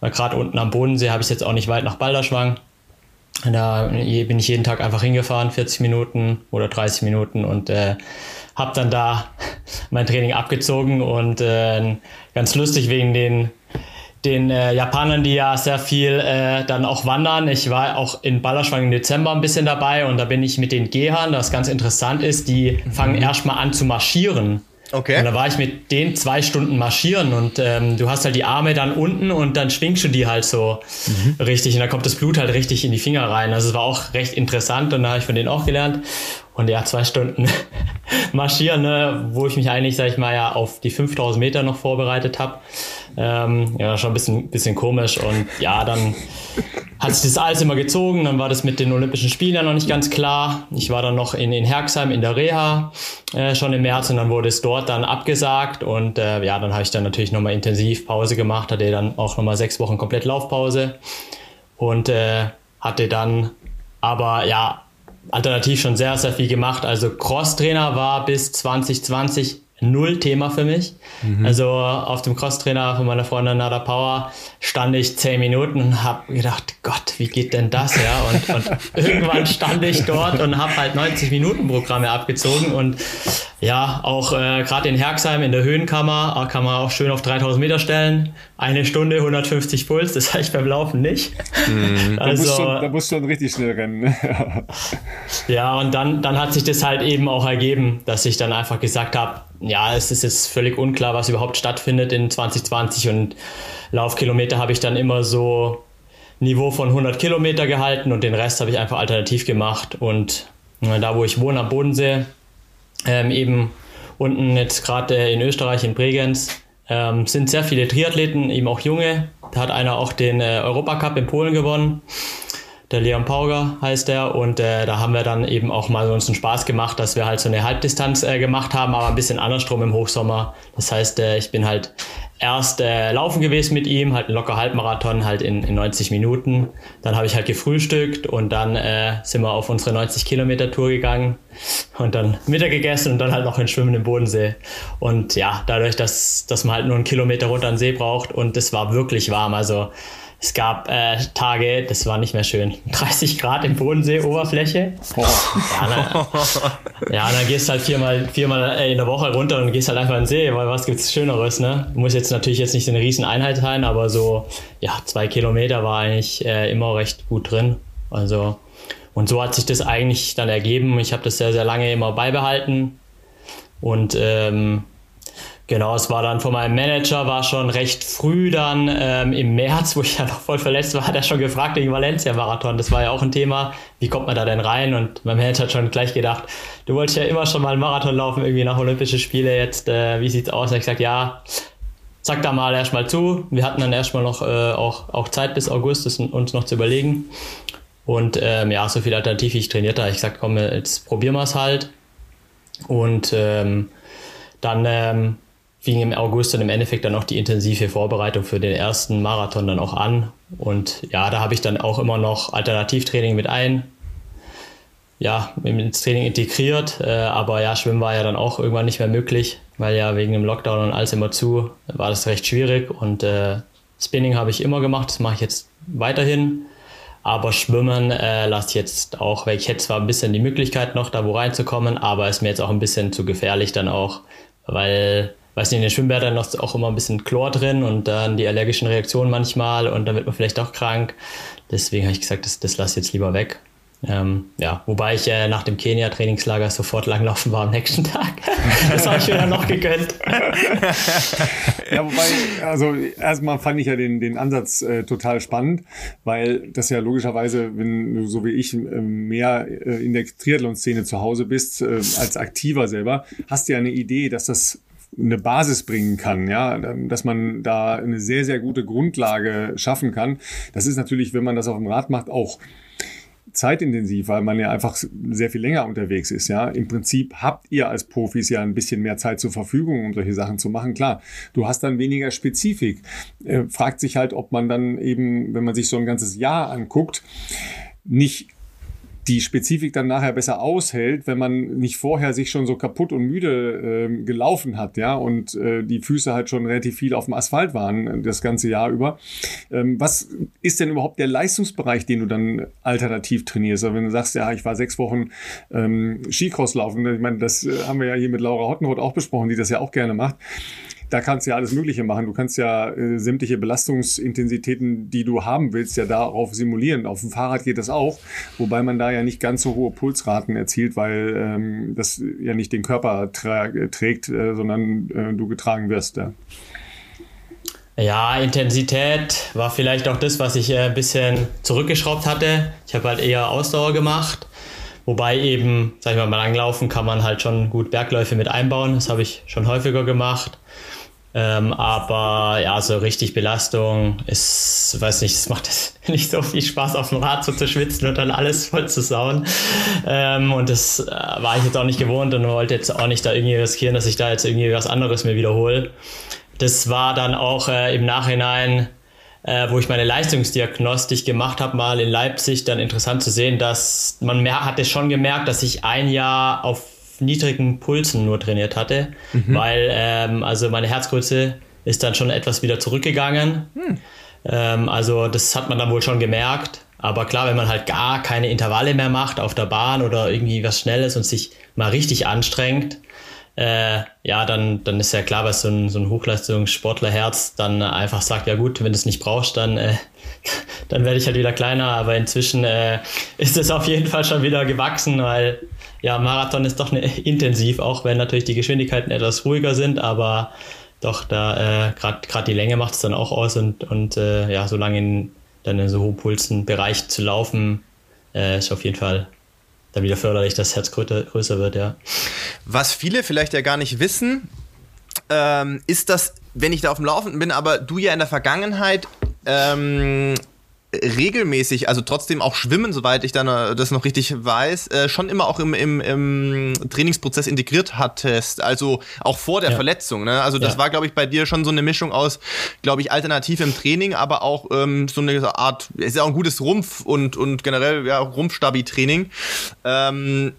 Gerade unten am Bodensee habe ich jetzt auch nicht weit nach Balderschwang. Da bin ich jeden Tag einfach hingefahren, 40 Minuten oder 30 Minuten und äh, habe dann da mein Training abgezogen und äh, ganz lustig wegen den den äh, Japanern, die ja sehr viel äh, dann auch wandern. Ich war auch in Ballerschwang im Dezember ein bisschen dabei und da bin ich mit den Gehern, das ganz interessant ist, die mhm. fangen erstmal an zu marschieren. Okay. Und da war ich mit denen zwei Stunden marschieren und ähm, du hast halt die Arme dann unten und dann schwingst du die halt so mhm. richtig und dann kommt das Blut halt richtig in die Finger rein. Also es war auch recht interessant und da habe ich von denen auch gelernt. Und ja, zwei Stunden marschieren, ne, wo ich mich eigentlich, sag ich mal, ja auf die 5000 Meter noch vorbereitet habe. Ähm, ja, schon ein bisschen, bisschen komisch. Und ja, dann hat sich das alles immer gezogen. Dann war das mit den Olympischen Spielen ja noch nicht ganz klar. Ich war dann noch in, in Herxheim in der Reha äh, schon im März und dann wurde es dort dann abgesagt. Und äh, ja, dann habe ich dann natürlich nochmal intensiv Pause gemacht, hatte dann auch nochmal sechs Wochen komplett Laufpause und äh, hatte dann aber ja alternativ schon sehr, sehr viel gemacht. Also Crosstrainer war bis 2020 null Thema für mich. Mhm. Also auf dem Crosstrainer von meiner Freundin Nada Power stand ich zehn Minuten und habe gedacht, Gott, wie geht denn das? Ja, und, und irgendwann stand ich dort und habe halt 90 Minuten Programme abgezogen und ja, auch äh, gerade in Herxheim in der Höhenkammer kann man auch schön auf 3000 Meter stellen. Eine Stunde 150 Puls, das habe ich beim Laufen nicht. Mhm. Also, da, musst schon, da musst du schon richtig schnell rennen. Ne? ja, und dann, dann hat sich das halt eben auch ergeben, dass ich dann einfach gesagt habe, ja, es ist jetzt völlig unklar, was überhaupt stattfindet in 2020 und Laufkilometer habe ich dann immer so Niveau von 100 Kilometer gehalten und den Rest habe ich einfach alternativ gemacht und äh, da, wo ich wohne am Bodensee, ähm, eben unten jetzt gerade äh, in Österreich in Bregenz, ähm, sind sehr viele Triathleten, eben auch junge. Da hat einer auch den äh, Europacup in Polen gewonnen der Leon Pauger heißt er. Und äh, da haben wir dann eben auch mal uns einen Spaß gemacht, dass wir halt so eine Halbdistanz äh, gemacht haben, aber ein bisschen andersrum im Hochsommer. Das heißt, äh, ich bin halt erst äh, laufen gewesen mit ihm, halt ein locker Halbmarathon halt in, in 90 Minuten. Dann habe ich halt gefrühstückt und dann äh, sind wir auf unsere 90 Kilometer Tour gegangen und dann Mittag gegessen und dann halt noch in Schwimmen im Bodensee. Und ja, dadurch, dass, dass man halt nur einen Kilometer runter an den See braucht und es war wirklich warm. Also es gab äh, Tage, das war nicht mehr schön. 30 Grad im Bodensee-Oberfläche. Oh. Ja, ja, dann gehst du halt viermal, viermal äh, in der Woche runter und gehst halt einfach in den See, weil was gibt's Schöneres, ne? Muss jetzt natürlich jetzt nicht eine riesen Einheit sein, aber so, ja, zwei Kilometer war eigentlich äh, immer recht gut drin. Also, und so hat sich das eigentlich dann ergeben. Ich habe das sehr, sehr lange immer beibehalten. Und ähm, Genau, es war dann von meinem Manager, war schon recht früh dann ähm, im März, wo ich ja noch voll verletzt war, hat er schon gefragt wegen Valencia-Marathon. Das war ja auch ein Thema. Wie kommt man da denn rein? Und mein Manager hat schon gleich gedacht, du wolltest ja immer schon mal einen Marathon laufen, irgendwie nach Olympische Spiele. Jetzt, äh, wie sieht's aus? Und ich gesagt, ja, sag da mal erstmal zu. Wir hatten dann erstmal noch äh, auch, auch Zeit bis August, das uns noch zu überlegen. Und ähm, ja, so viel Alternativ, wie ich trainiert habe. Ich gesagt, komm, jetzt probieren wir es halt. Und ähm, dann ähm, fing im August dann im Endeffekt dann auch die intensive Vorbereitung für den ersten Marathon dann auch an. Und ja, da habe ich dann auch immer noch Alternativtraining mit ein, ja, ins Training integriert. Äh, aber ja, Schwimmen war ja dann auch irgendwann nicht mehr möglich, weil ja wegen dem Lockdown und alles immer zu, war das recht schwierig. Und äh, Spinning habe ich immer gemacht, das mache ich jetzt weiterhin. Aber Schwimmen äh, lasse ich jetzt auch, weil ich hätte zwar ein bisschen die Möglichkeit noch da wo reinzukommen, aber ist mir jetzt auch ein bisschen zu gefährlich dann auch, weil weiß nicht, in den Schwimmbädern noch auch immer ein bisschen Chlor drin und dann die allergischen Reaktionen manchmal und dann wird man vielleicht auch krank. Deswegen habe ich gesagt, das, das lasse ich jetzt lieber weg. Ähm, ja, wobei ich äh, nach dem Kenia-Trainingslager sofort langlaufen war am nächsten Tag. das habe ich mir dann noch gegönnt. ja, wobei, also erstmal fand ich ja den, den Ansatz äh, total spannend, weil das ja logischerweise, wenn du so wie ich äh, mehr in der Triathlon-Szene zu Hause bist, äh, als aktiver selber, hast du ja eine Idee, dass das eine Basis bringen kann, ja, dass man da eine sehr, sehr gute Grundlage schaffen kann. Das ist natürlich, wenn man das auf dem Rad macht, auch zeitintensiv, weil man ja einfach sehr viel länger unterwegs ist. Ja, im Prinzip habt ihr als Profis ja ein bisschen mehr Zeit zur Verfügung, um solche Sachen zu machen. Klar, du hast dann weniger Spezifik. Äh, fragt sich halt, ob man dann eben, wenn man sich so ein ganzes Jahr anguckt, nicht die Spezifik dann nachher besser aushält, wenn man nicht vorher sich schon so kaputt und müde äh, gelaufen hat, ja, und äh, die Füße halt schon relativ viel auf dem Asphalt waren äh, das ganze Jahr über. Ähm, was ist denn überhaupt der Leistungsbereich, den du dann alternativ trainierst? Also wenn du sagst, ja, ich war sechs Wochen ähm, Skicross laufen, ich meine, das äh, haben wir ja hier mit Laura Hottenhut auch besprochen, die das ja auch gerne macht da kannst du ja alles Mögliche machen. Du kannst ja äh, sämtliche Belastungsintensitäten, die du haben willst, ja darauf simulieren. Auf dem Fahrrad geht das auch, wobei man da ja nicht ganz so hohe Pulsraten erzielt, weil ähm, das ja nicht den Körper trägt, äh, sondern äh, du getragen wirst. Ja. Ja, Intensität war vielleicht auch das, was ich äh, ein bisschen zurückgeschraubt hatte. Ich habe halt eher Ausdauer gemacht. Wobei eben, sag ich mal, beim Langlaufen kann man halt schon gut Bergläufe mit einbauen. Das habe ich schon häufiger gemacht. Ähm, aber ja, so richtig Belastung ist, weiß nicht, das macht nicht so viel Spaß auf dem Rad so zu schwitzen und dann alles voll zu sauen. Ähm, und das äh, war ich jetzt auch nicht gewohnt und wollte jetzt auch nicht da irgendwie riskieren, dass ich da jetzt irgendwie was anderes mir wiederhole. Das war dann auch äh, im Nachhinein äh, wo ich meine Leistungsdiagnostik gemacht habe, mal in Leipzig, dann interessant zu sehen, dass man mehr hatte schon gemerkt, dass ich ein Jahr auf niedrigen Pulsen nur trainiert hatte, mhm. weil ähm, also meine Herzgröße ist dann schon etwas wieder zurückgegangen. Mhm. Ähm, also das hat man dann wohl schon gemerkt. Aber klar, wenn man halt gar keine Intervalle mehr macht auf der Bahn oder irgendwie was Schnelles und sich mal richtig anstrengt, äh, ja, dann, dann ist ja klar, was so ein, so ein Hochleistungssportlerherz dann einfach sagt, ja gut, wenn du es nicht brauchst, dann, äh, dann werde ich halt wieder kleiner. Aber inzwischen äh, ist es auf jeden Fall schon wieder gewachsen, weil ja, Marathon ist doch ne, intensiv, auch wenn natürlich die Geschwindigkeiten etwas ruhiger sind, aber doch, da äh, gerade die Länge macht es dann auch aus und, und äh, ja, so lange in, dann in so hohen Pulsen Bereich zu laufen, äh, ist auf jeden Fall dann wieder förderlich, dass das Herz größer, größer wird, ja. Was viele vielleicht ja gar nicht wissen, ähm, ist, dass, wenn ich da auf dem Laufenden bin, aber du ja in der Vergangenheit ähm, regelmäßig, also trotzdem auch schwimmen, soweit ich dann das noch richtig weiß, äh, schon immer auch im, im, im Trainingsprozess integriert hattest, also auch vor der ja. Verletzung. Ne? Also das ja. war, glaube ich, bei dir schon so eine Mischung aus, glaube ich, alternativ im Training, aber auch ähm, so eine Art, ist ja auch ein gutes Rumpf und, und generell ja Rumpfstabi-Training. Ähm,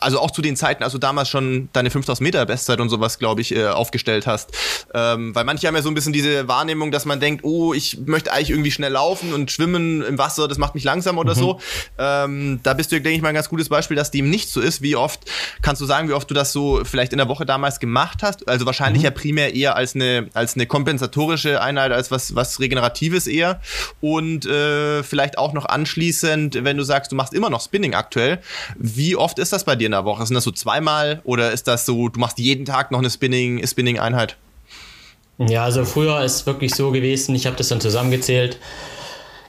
also auch zu den Zeiten, also damals schon deine 5000 Meter Bestzeit und sowas, glaube ich, äh, aufgestellt hast. Ähm, weil manche haben ja so ein bisschen diese Wahrnehmung, dass man denkt, oh, ich möchte eigentlich irgendwie schnell laufen und Schwimmen im Wasser, das macht mich langsam oder mhm. so. Ähm, da bist du, denke ich mal, ein ganz gutes Beispiel, dass dem nicht so ist. Wie oft kannst du sagen, wie oft du das so vielleicht in der Woche damals gemacht hast? Also wahrscheinlich mhm. ja primär eher als eine, als eine kompensatorische Einheit, als was, was Regeneratives eher. Und äh, vielleicht auch noch anschließend, wenn du sagst, du machst immer noch Spinning aktuell, wie oft ist das bei dir in der Woche? Sind das so zweimal oder ist das so, du machst jeden Tag noch eine Spinning, Spinning-Einheit? Ja, also früher ist wirklich so gewesen, ich habe das dann zusammengezählt,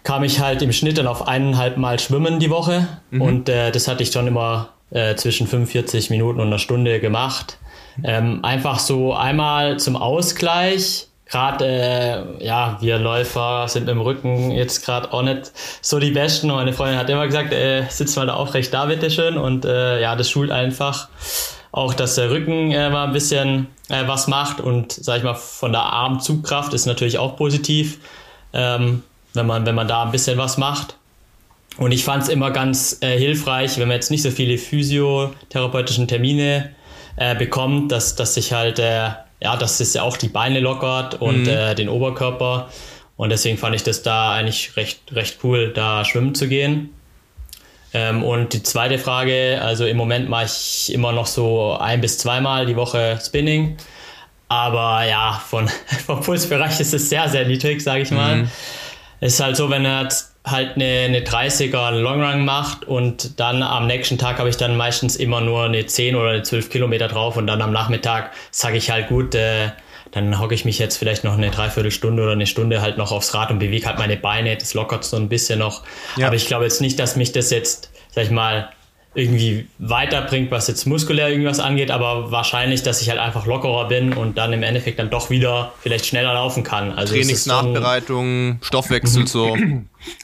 kam ich halt im Schnitt dann auf eineinhalb Mal schwimmen die Woche mhm. und äh, das hatte ich schon immer äh, zwischen 45 Minuten und einer Stunde gemacht. Ähm, einfach so einmal zum Ausgleich. Gerade, äh, ja, wir Läufer sind im Rücken jetzt gerade auch nicht so die Besten. Meine Freundin hat immer gesagt, äh, sitz mal da aufrecht da, bitteschön. Und äh, ja, das schult einfach auch, dass der Rücken äh, mal ein bisschen äh, was macht und sag ich mal, von der Armzugkraft ist natürlich auch positiv, ähm, wenn, man, wenn man da ein bisschen was macht. Und ich fand es immer ganz äh, hilfreich, wenn man jetzt nicht so viele physiotherapeutischen Termine äh, bekommt, dass, dass sich halt, äh, ja, dass es ja auch die Beine lockert und mhm. Äh, den Oberkörper. Und deswegen fand ich das da eigentlich recht, recht cool, da schwimmen zu gehen. Ähm, und die zweite Frage, also im Moment mache ich immer noch so ein bis zweimal die Woche Spinning. Aber ja, von, vom Pulsbereich ist es sehr, sehr niedrig, sage ich mal. Mhm. Es ist halt so, wenn er halt eine, eine 30er Longrun macht und dann am nächsten Tag habe ich dann meistens immer nur eine 10 oder eine 12 Kilometer drauf und dann am Nachmittag sage ich halt gut, äh, dann hocke ich mich jetzt vielleicht noch eine Dreiviertelstunde oder eine Stunde halt noch aufs Rad und bewege halt meine Beine. Das lockert so ein bisschen noch. Ja. Aber ich glaube jetzt nicht, dass mich das jetzt, sag ich mal, irgendwie weiterbringt, was jetzt muskulär irgendwas angeht, aber wahrscheinlich, dass ich halt einfach lockerer bin und dann im Endeffekt dann doch wieder vielleicht schneller laufen kann. Also Trainingsnachbereitung, Stoffwechsel so.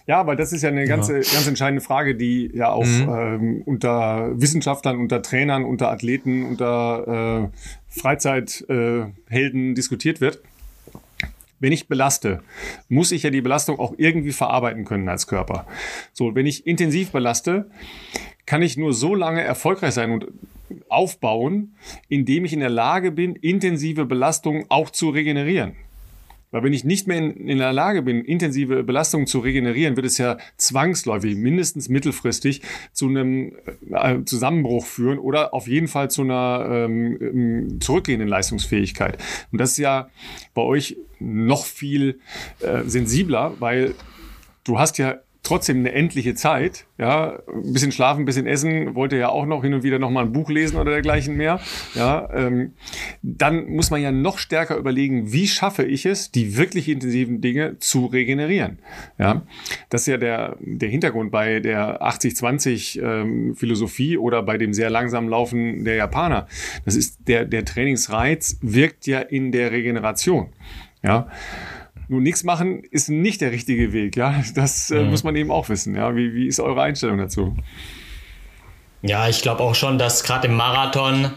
Ja, weil das ist ja eine ganz, ja. ganz entscheidende Frage, die ja auch mhm. ähm, unter Wissenschaftlern, unter Trainern, unter Athleten, unter äh, Freizeithelden äh, diskutiert wird. Wenn ich belaste, muss ich ja die Belastung auch irgendwie verarbeiten können als Körper. So, wenn ich intensiv belaste, kann ich nur so lange erfolgreich sein und aufbauen, indem ich in der Lage bin, intensive Belastung auch zu regenerieren. Weil wenn ich nicht mehr in, in, der Lage bin, intensive Belastungen zu regenerieren, wird es ja zwangsläufig, mindestens mittelfristig, zu einem äh, Zusammenbruch führen oder auf jeden Fall zu einer ähm, ähm, zurückgehenden Leistungsfähigkeit. Und das ist ja bei euch noch viel äh, sensibler, weil du hast ja trotzdem eine endliche Zeit. Ja, ein bisschen schlafen, ein bisschen essen, wollte ja auch noch hin und wieder noch mal ein Buch lesen oder dergleichen mehr. Ja, ähm, dann muss man ja noch stärker überlegen, wie schaffe ich es, die wirklich intensiven Dinge zu regenerieren. Ja, das ist ja der, der Hintergrund bei der 80-20 ähm, Philosophie oder bei dem sehr langsam Laufen der Japaner. Das ist der, der Trainingsreiz wirkt ja in der Regeneration. Ja. Nur nichts machen ist nicht der richtige Weg, ja. Das äh, mhm. muss man eben auch wissen, ja. Wie, wie ist eure Einstellung dazu? Ja, ich glaube auch schon, dass gerade im Marathon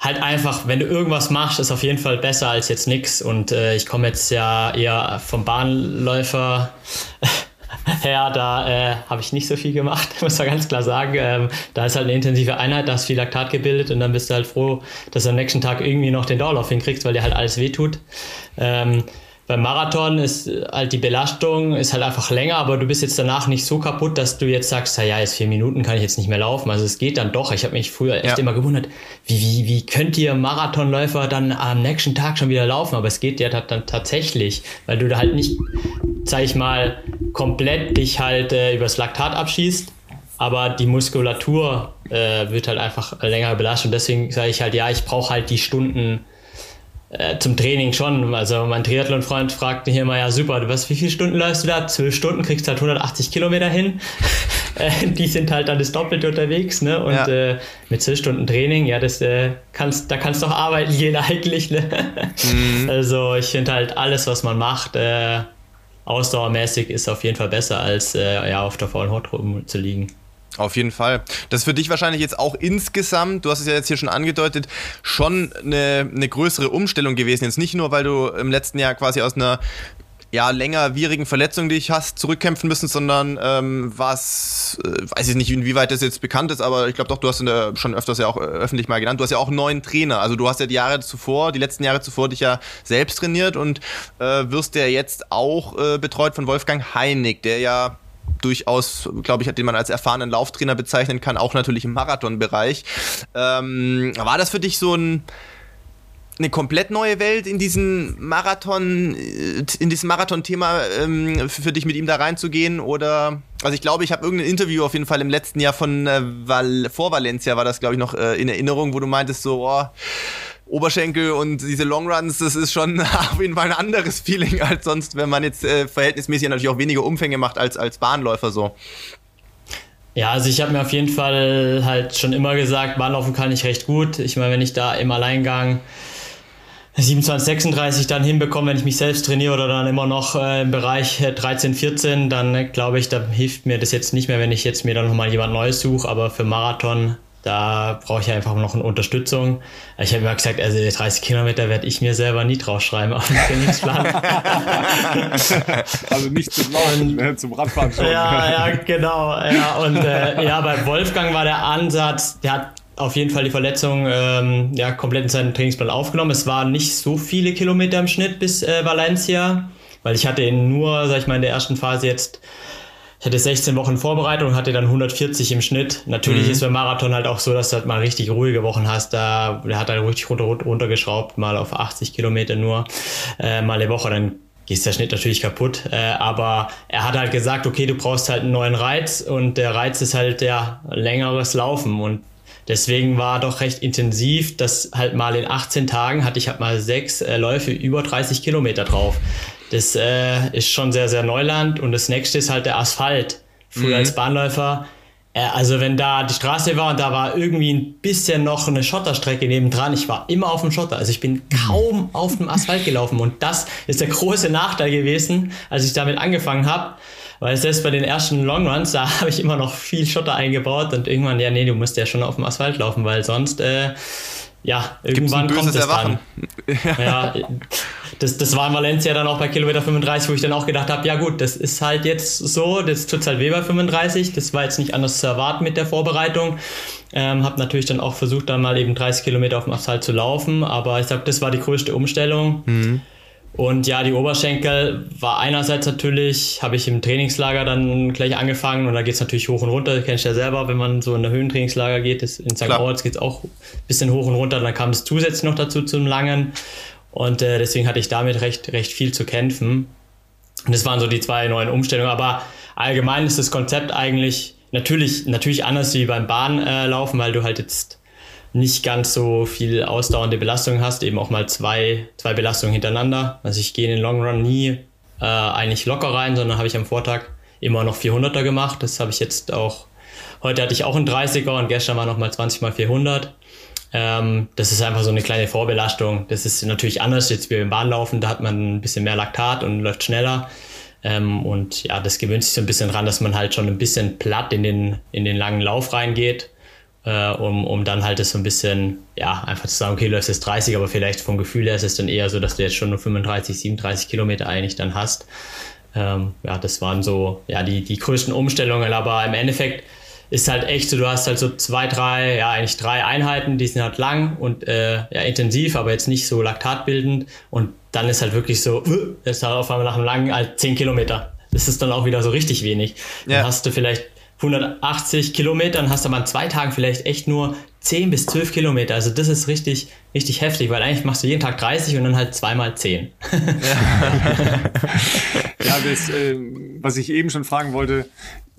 halt einfach, wenn du irgendwas machst, ist auf jeden Fall besser als jetzt nichts. Und äh, ich komme jetzt ja eher vom Bahnläufer her, da äh, habe ich nicht so viel gemacht, muss man ganz klar sagen. Ähm, da ist halt eine intensive Einheit, da hast viel Laktat gebildet und dann bist du halt froh, dass du am nächsten Tag irgendwie noch den Dauerlauf hinkriegst, weil dir halt alles wehtut. Ähm, beim Marathon ist halt die Belastung ist halt einfach länger, aber du bist jetzt danach nicht so kaputt, dass du jetzt sagst, ja, jetzt vier Minuten kann ich jetzt nicht mehr laufen. Also es geht dann doch. Ich habe mich früher echt ja. immer gewundert, wie, wie, wie könnt ihr Marathonläufer dann am nächsten Tag schon wieder laufen? Aber es geht ja dann tatsächlich, weil du da halt nicht, sag ich mal, komplett dich halt äh, übers Laktat abschießt, aber die Muskulatur äh, wird halt einfach länger belastet. Und deswegen sage ich halt, ja, ich brauche halt die Stunden äh, zum Training schon. Also mein Triathlon-Freund fragte hier mal, ja super, was, wie viele Stunden läufst du da? Zwölf Stunden, kriegst halt 180 Kilometer hin. Äh, die sind halt dann das Doppelte unterwegs, ne? Und ja. äh, mit zwölf Stunden Training, ja, das äh, kannst, da kannst du auch arbeiten gehen eigentlich, ne? Mhm. Also ich finde halt alles, was man macht, äh, ausdauermäßig ist auf jeden Fall besser, als ja, auf der faulen Haut zu liegen. Auf jeden Fall. Das ist für dich wahrscheinlich jetzt auch insgesamt, du hast es ja jetzt hier schon angedeutet, schon eine, eine größere Umstellung gewesen. Jetzt nicht nur, weil du im letzten Jahr quasi aus einer ja, längerwierigen Verletzung, die ich hast, zurückkämpfen müssen, sondern ähm, was, äh, weiß ich nicht, inwieweit das jetzt bekannt ist, aber ich glaube doch, du hast der, schon öfters ja auch äh, öffentlich mal genannt, du hast ja auch einen neuen Trainer. Also du hast ja die Jahre zuvor, die letzten Jahre zuvor dich ja selbst trainiert und äh, wirst ja jetzt auch äh, betreut von Wolfgang Heinig, der ja durchaus, glaube ich, den man als erfahrenen Lauftrainer bezeichnen kann, auch natürlich im Marathonbereich. Ähm, war das für dich so ein eine komplett neue Welt in diesen Marathon, in diesem Marathon-Thema ähm, für, für, dich mit ihm da reinzugehen? Oder also ich glaube, ich habe irgendein Interview auf jeden Fall im letzten Jahr von äh, Val, vor Valencia war das, glaube ich, noch äh, in Erinnerung, wo du meintest so, oh, Oberschenkel und diese Longruns, das ist schon auf jeden Fall ein anderes Feeling als sonst, wenn man jetzt äh, verhältnismäßig natürlich auch weniger Umfänge macht als als Bahnläufer so. Ja, also ich habe mir auf jeden Fall halt schon immer gesagt, Bahnlaufen kann ich recht gut. Ich meine, wenn ich da im Alleingang 27, 36 dann hinbekomme, wenn ich mich selbst trainiere oder dann immer noch äh, im Bereich 13, 14, dann äh, glaube ich, da hilft mir das jetzt nicht mehr, wenn ich jetzt mir dann nochmal jemand Neues suche. Aber für Marathon da brauche ich einfach noch eine Unterstützung. Ich habe immer gesagt, also 30 Kilometer werde ich mir selber nie draufschreiben auf den Trainingsplan. also nicht zum Laufen, äh, zum Radfahren schon. Ja, ja, genau. Ja, und äh, ja, bei Wolfgang war der Ansatz, der hat auf jeden Fall die Verletzung ähm, ja, komplett in seinen Trainingsplan aufgenommen. Es waren nicht so viele Kilometer im Schnitt bis äh, Valencia, weil ich hatte ihn nur, sag ich mal, in der ersten Phase jetzt ich hatte 16 Wochen Vorbereitung und hatte dann 140 im Schnitt. Natürlich mhm. ist beim Marathon halt auch so, dass du halt mal richtig ruhige Wochen hast. Da, der hat dann richtig runter, runtergeschraubt, mal auf 80 Kilometer nur, äh, mal eine Woche. Dann ist der Schnitt natürlich kaputt. Äh, aber er hat halt gesagt, okay, du brauchst halt einen neuen Reiz und der Reiz ist halt der längeres Laufen und Deswegen war doch recht intensiv, dass halt mal in 18 Tagen hatte ich halt mal sechs äh, Läufe über 30 Kilometer drauf. Das äh, ist schon sehr, sehr Neuland. Und das nächste ist halt der Asphalt. Früher mhm. als Bahnläufer. Äh, also wenn da die Straße war und da war irgendwie ein bisschen noch eine Schotterstrecke nebendran, ich war immer auf dem Schotter. Also ich bin kaum auf dem Asphalt gelaufen. Und das ist der große Nachteil gewesen, als ich damit angefangen habe. Weil selbst bei den ersten Longruns, da habe ich immer noch viel Schotter eingebaut und irgendwann, ja, nee, du musst ja schon auf dem Asphalt laufen, weil sonst äh, ja, irgendwann kommt es Erwachen. dann. ja, das, das war in Valencia dann auch bei Kilometer 35, wo ich dann auch gedacht habe, ja gut, das ist halt jetzt so, das tut halt weh bei 35, das war jetzt nicht anders zu erwarten mit der Vorbereitung. Ähm, habe natürlich dann auch versucht, dann mal eben 30 Kilometer auf dem Asphalt zu laufen, aber ich glaube, das war die größte Umstellung. Mhm. Und ja, die Oberschenkel war einerseits natürlich, habe ich im Trainingslager dann gleich angefangen und da geht es natürlich hoch und runter. Das kennst du ja selber, wenn man so in der Höhentrainingslager geht. Das, in St. Moritz geht es auch ein bisschen hoch und runter. Dann kam es zusätzlich noch dazu zum Langen. Und äh, deswegen hatte ich damit recht, recht viel zu kämpfen. Und das waren so die zwei neuen Umstellungen. Aber allgemein ist das Konzept eigentlich natürlich, natürlich anders wie beim Bahnlaufen, weil du halt jetzt nicht ganz so viel ausdauernde Belastung hast, eben auch mal zwei, zwei Belastungen hintereinander. Also ich gehe in den Long Run nie äh, eigentlich locker rein, sondern habe ich am Vortag immer noch 400er gemacht. Das habe ich jetzt auch, heute hatte ich auch einen 30er und gestern war nochmal 20 mal 400. Ähm, das ist einfach so eine kleine Vorbelastung. Das ist natürlich anders jetzt wie beim Bahnlaufen, da hat man ein bisschen mehr Laktat und läuft schneller. Ähm, und ja, das gewöhnt sich so ein bisschen dran, dass man halt schon ein bisschen platt in den, in den langen Lauf reingeht, äh, um, um dann halt das so ein bisschen, ja, einfach zu sagen, okay, du läufst jetzt 30, aber vielleicht vom Gefühl her ist es dann eher so, dass du jetzt schon nur 35, 37 Kilometer eigentlich dann hast. Ähm, ja, das waren so, ja, die, die größten Umstellungen, aber im Endeffekt ist halt echt so, du hast halt so zwei, drei, ja eigentlich drei Einheiten, die sind halt lang und äh, ja, intensiv, aber jetzt nicht so laktatbildend und dann ist halt wirklich so, ist halt auf einmal nach einem langen halt 10 Kilometer. Das ist dann auch wieder so richtig wenig. Ja. Dann hast du vielleicht 180 Kilometer, dann hast du aber an zwei Tagen vielleicht echt nur 10 bis 12 Kilometer. Also das ist richtig, richtig heftig, weil eigentlich machst du jeden Tag 30 und dann halt zweimal 10. Ja, ja das, äh, was ich eben schon fragen wollte,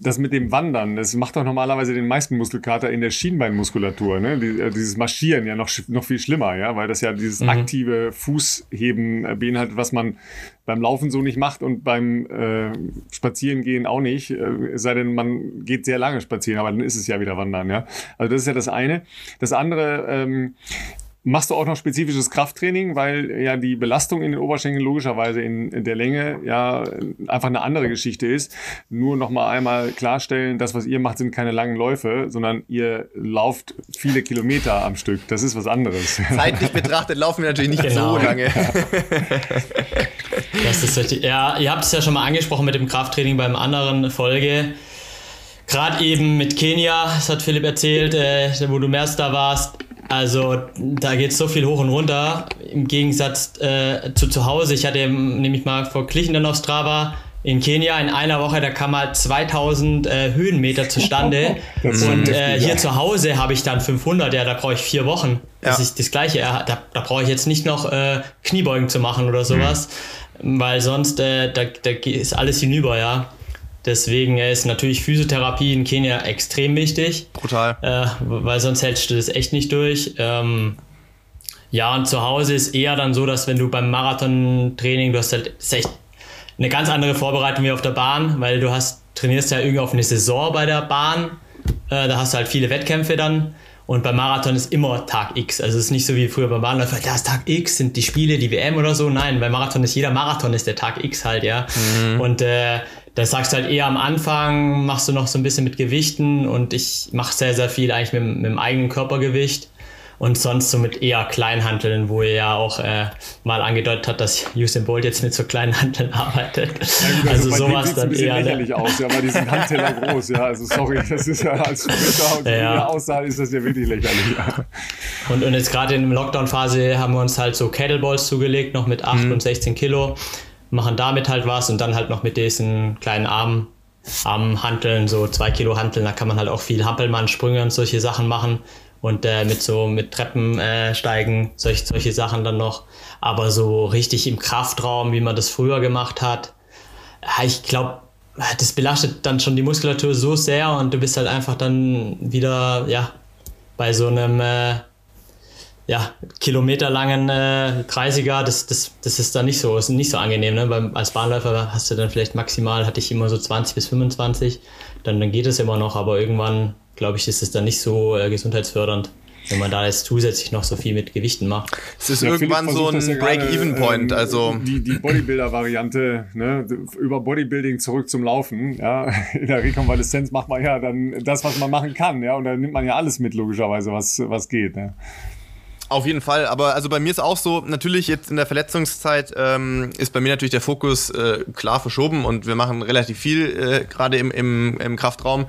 das mit dem Wandern, das macht doch normalerweise den meisten Muskelkater in der Schienbeinmuskulatur, ne? Äh, dieses Marschieren ja noch, noch viel schlimmer, ja, weil das ja dieses mhm. aktive Fußheben äh, beinhaltet, was man beim Laufen so nicht macht und beim äh, Spazierengehen auch nicht, äh, es sei denn, man geht sehr lange spazieren, aber dann ist es ja wieder Wandern, ja. Also das ist ja das eine. Das andere, ähm, Machst du auch noch spezifisches Krafttraining, weil ja die Belastung in den Oberschenkeln logischerweise in, in der Länge ja einfach eine andere Geschichte ist. Nur noch mal einmal klarstellen, das, was ihr macht, sind keine langen Läufe, sondern ihr lauft viele Kilometer am Stück. Das ist was anderes. Zeitlich betrachtet laufen wir natürlich nicht genau. so lange. Das ist richtig. Ja, ihr habt es ja schon mal angesprochen mit dem Krafttraining beim anderen Folge. Gerade eben mit Kenia, das hat Philipp erzählt, äh, wo du mehr da warst also da geht so viel hoch und runter im Gegensatz äh, zu zu Hause. Ich hatte nämlich mal verglichen dann auf Strava in Kenia in einer Woche, da kam mal 2000 äh, Höhenmeter zustande. und äh, hier zu Hause habe ich dann 500, ja, da brauche ich vier Wochen. Das ist das Gleiche. Da, da brauche ich jetzt nicht noch äh, Kniebeugen zu machen oder sowas, mhm. weil sonst äh, da, da ist alles hinüber, ja. Deswegen ist natürlich Physiotherapie in Kenia extrem wichtig. Brutal. Äh, weil sonst hältst du das echt nicht durch. Ähm, ja, und zu Hause ist eher dann so, dass wenn du beim Marathontraining, du hast halt echt eine ganz andere Vorbereitung wie auf der Bahn, weil du hast, trainierst ja irgendwie auf eine Saison bei der Bahn. Äh, da hast du halt viele Wettkämpfe dann. Und beim Marathon ist immer Tag X. Also es ist nicht so wie früher beim Bahnläufer, da ist Tag X, sind die Spiele, die WM oder so. Nein, beim Marathon ist jeder Marathon ist der Tag X halt, ja. Mhm. Und äh, da sagst du halt eher am Anfang, machst du noch so ein bisschen mit Gewichten und ich mache sehr, sehr viel eigentlich mit, mit dem eigenen Körpergewicht und sonst so mit eher Kleinhanteln, wo er ja auch äh, mal angedeutet hat, dass Usain Bolt jetzt mit so kleinen Hanteln arbeitet. Ja, gut, also, also sowas dann eher. Ne? lächerlich aus, ja, weil die sind Handteller groß, ja. Also sorry, das ist ja als und ja. aussah, ist das ja wirklich lächerlich. Ja. Und, und jetzt gerade in der Lockdown-Phase haben wir uns halt so Kettleballs zugelegt, noch mit 8 mhm. und 16 Kilo machen damit halt was und dann halt noch mit diesen kleinen Armen, Armhanteln, so zwei Kilo Hanteln, da kann man halt auch viel Hampelmann, Sprünge und solche Sachen machen und äh, mit so mit Treppen äh, steigen, solche, solche Sachen dann noch. Aber so richtig im Kraftraum, wie man das früher gemacht hat, ich glaube, das belastet dann schon die Muskulatur so sehr und du bist halt einfach dann wieder, ja, bei so einem äh, ja, kilometerlangen äh, 30er, das, das, das ist dann nicht so, ist nicht so angenehm. Ne? Weil als Bahnläufer hast du dann vielleicht maximal, hatte ich immer so 20 bis 25, dann, dann geht es immer noch, aber irgendwann, glaube ich, ist es dann nicht so äh, gesundheitsfördernd wenn man da jetzt zusätzlich noch so viel mit Gewichten macht. Es ist ja, irgendwann so ein ja Break-Even-Point. Ähm, also die, die Bodybuilder-Variante, ne? über Bodybuilding zurück zum Laufen. Ja? In der Rekonvaleszenz macht man ja dann das, was man machen kann. Ja? Und dann nimmt man ja alles mit, logischerweise, was, was geht. Ne? Auf jeden Fall, aber also bei mir ist auch so, natürlich jetzt in der Verletzungszeit ähm, ist bei mir natürlich der Fokus äh, klar verschoben und wir machen relativ viel äh, gerade im, im, im Kraftraum.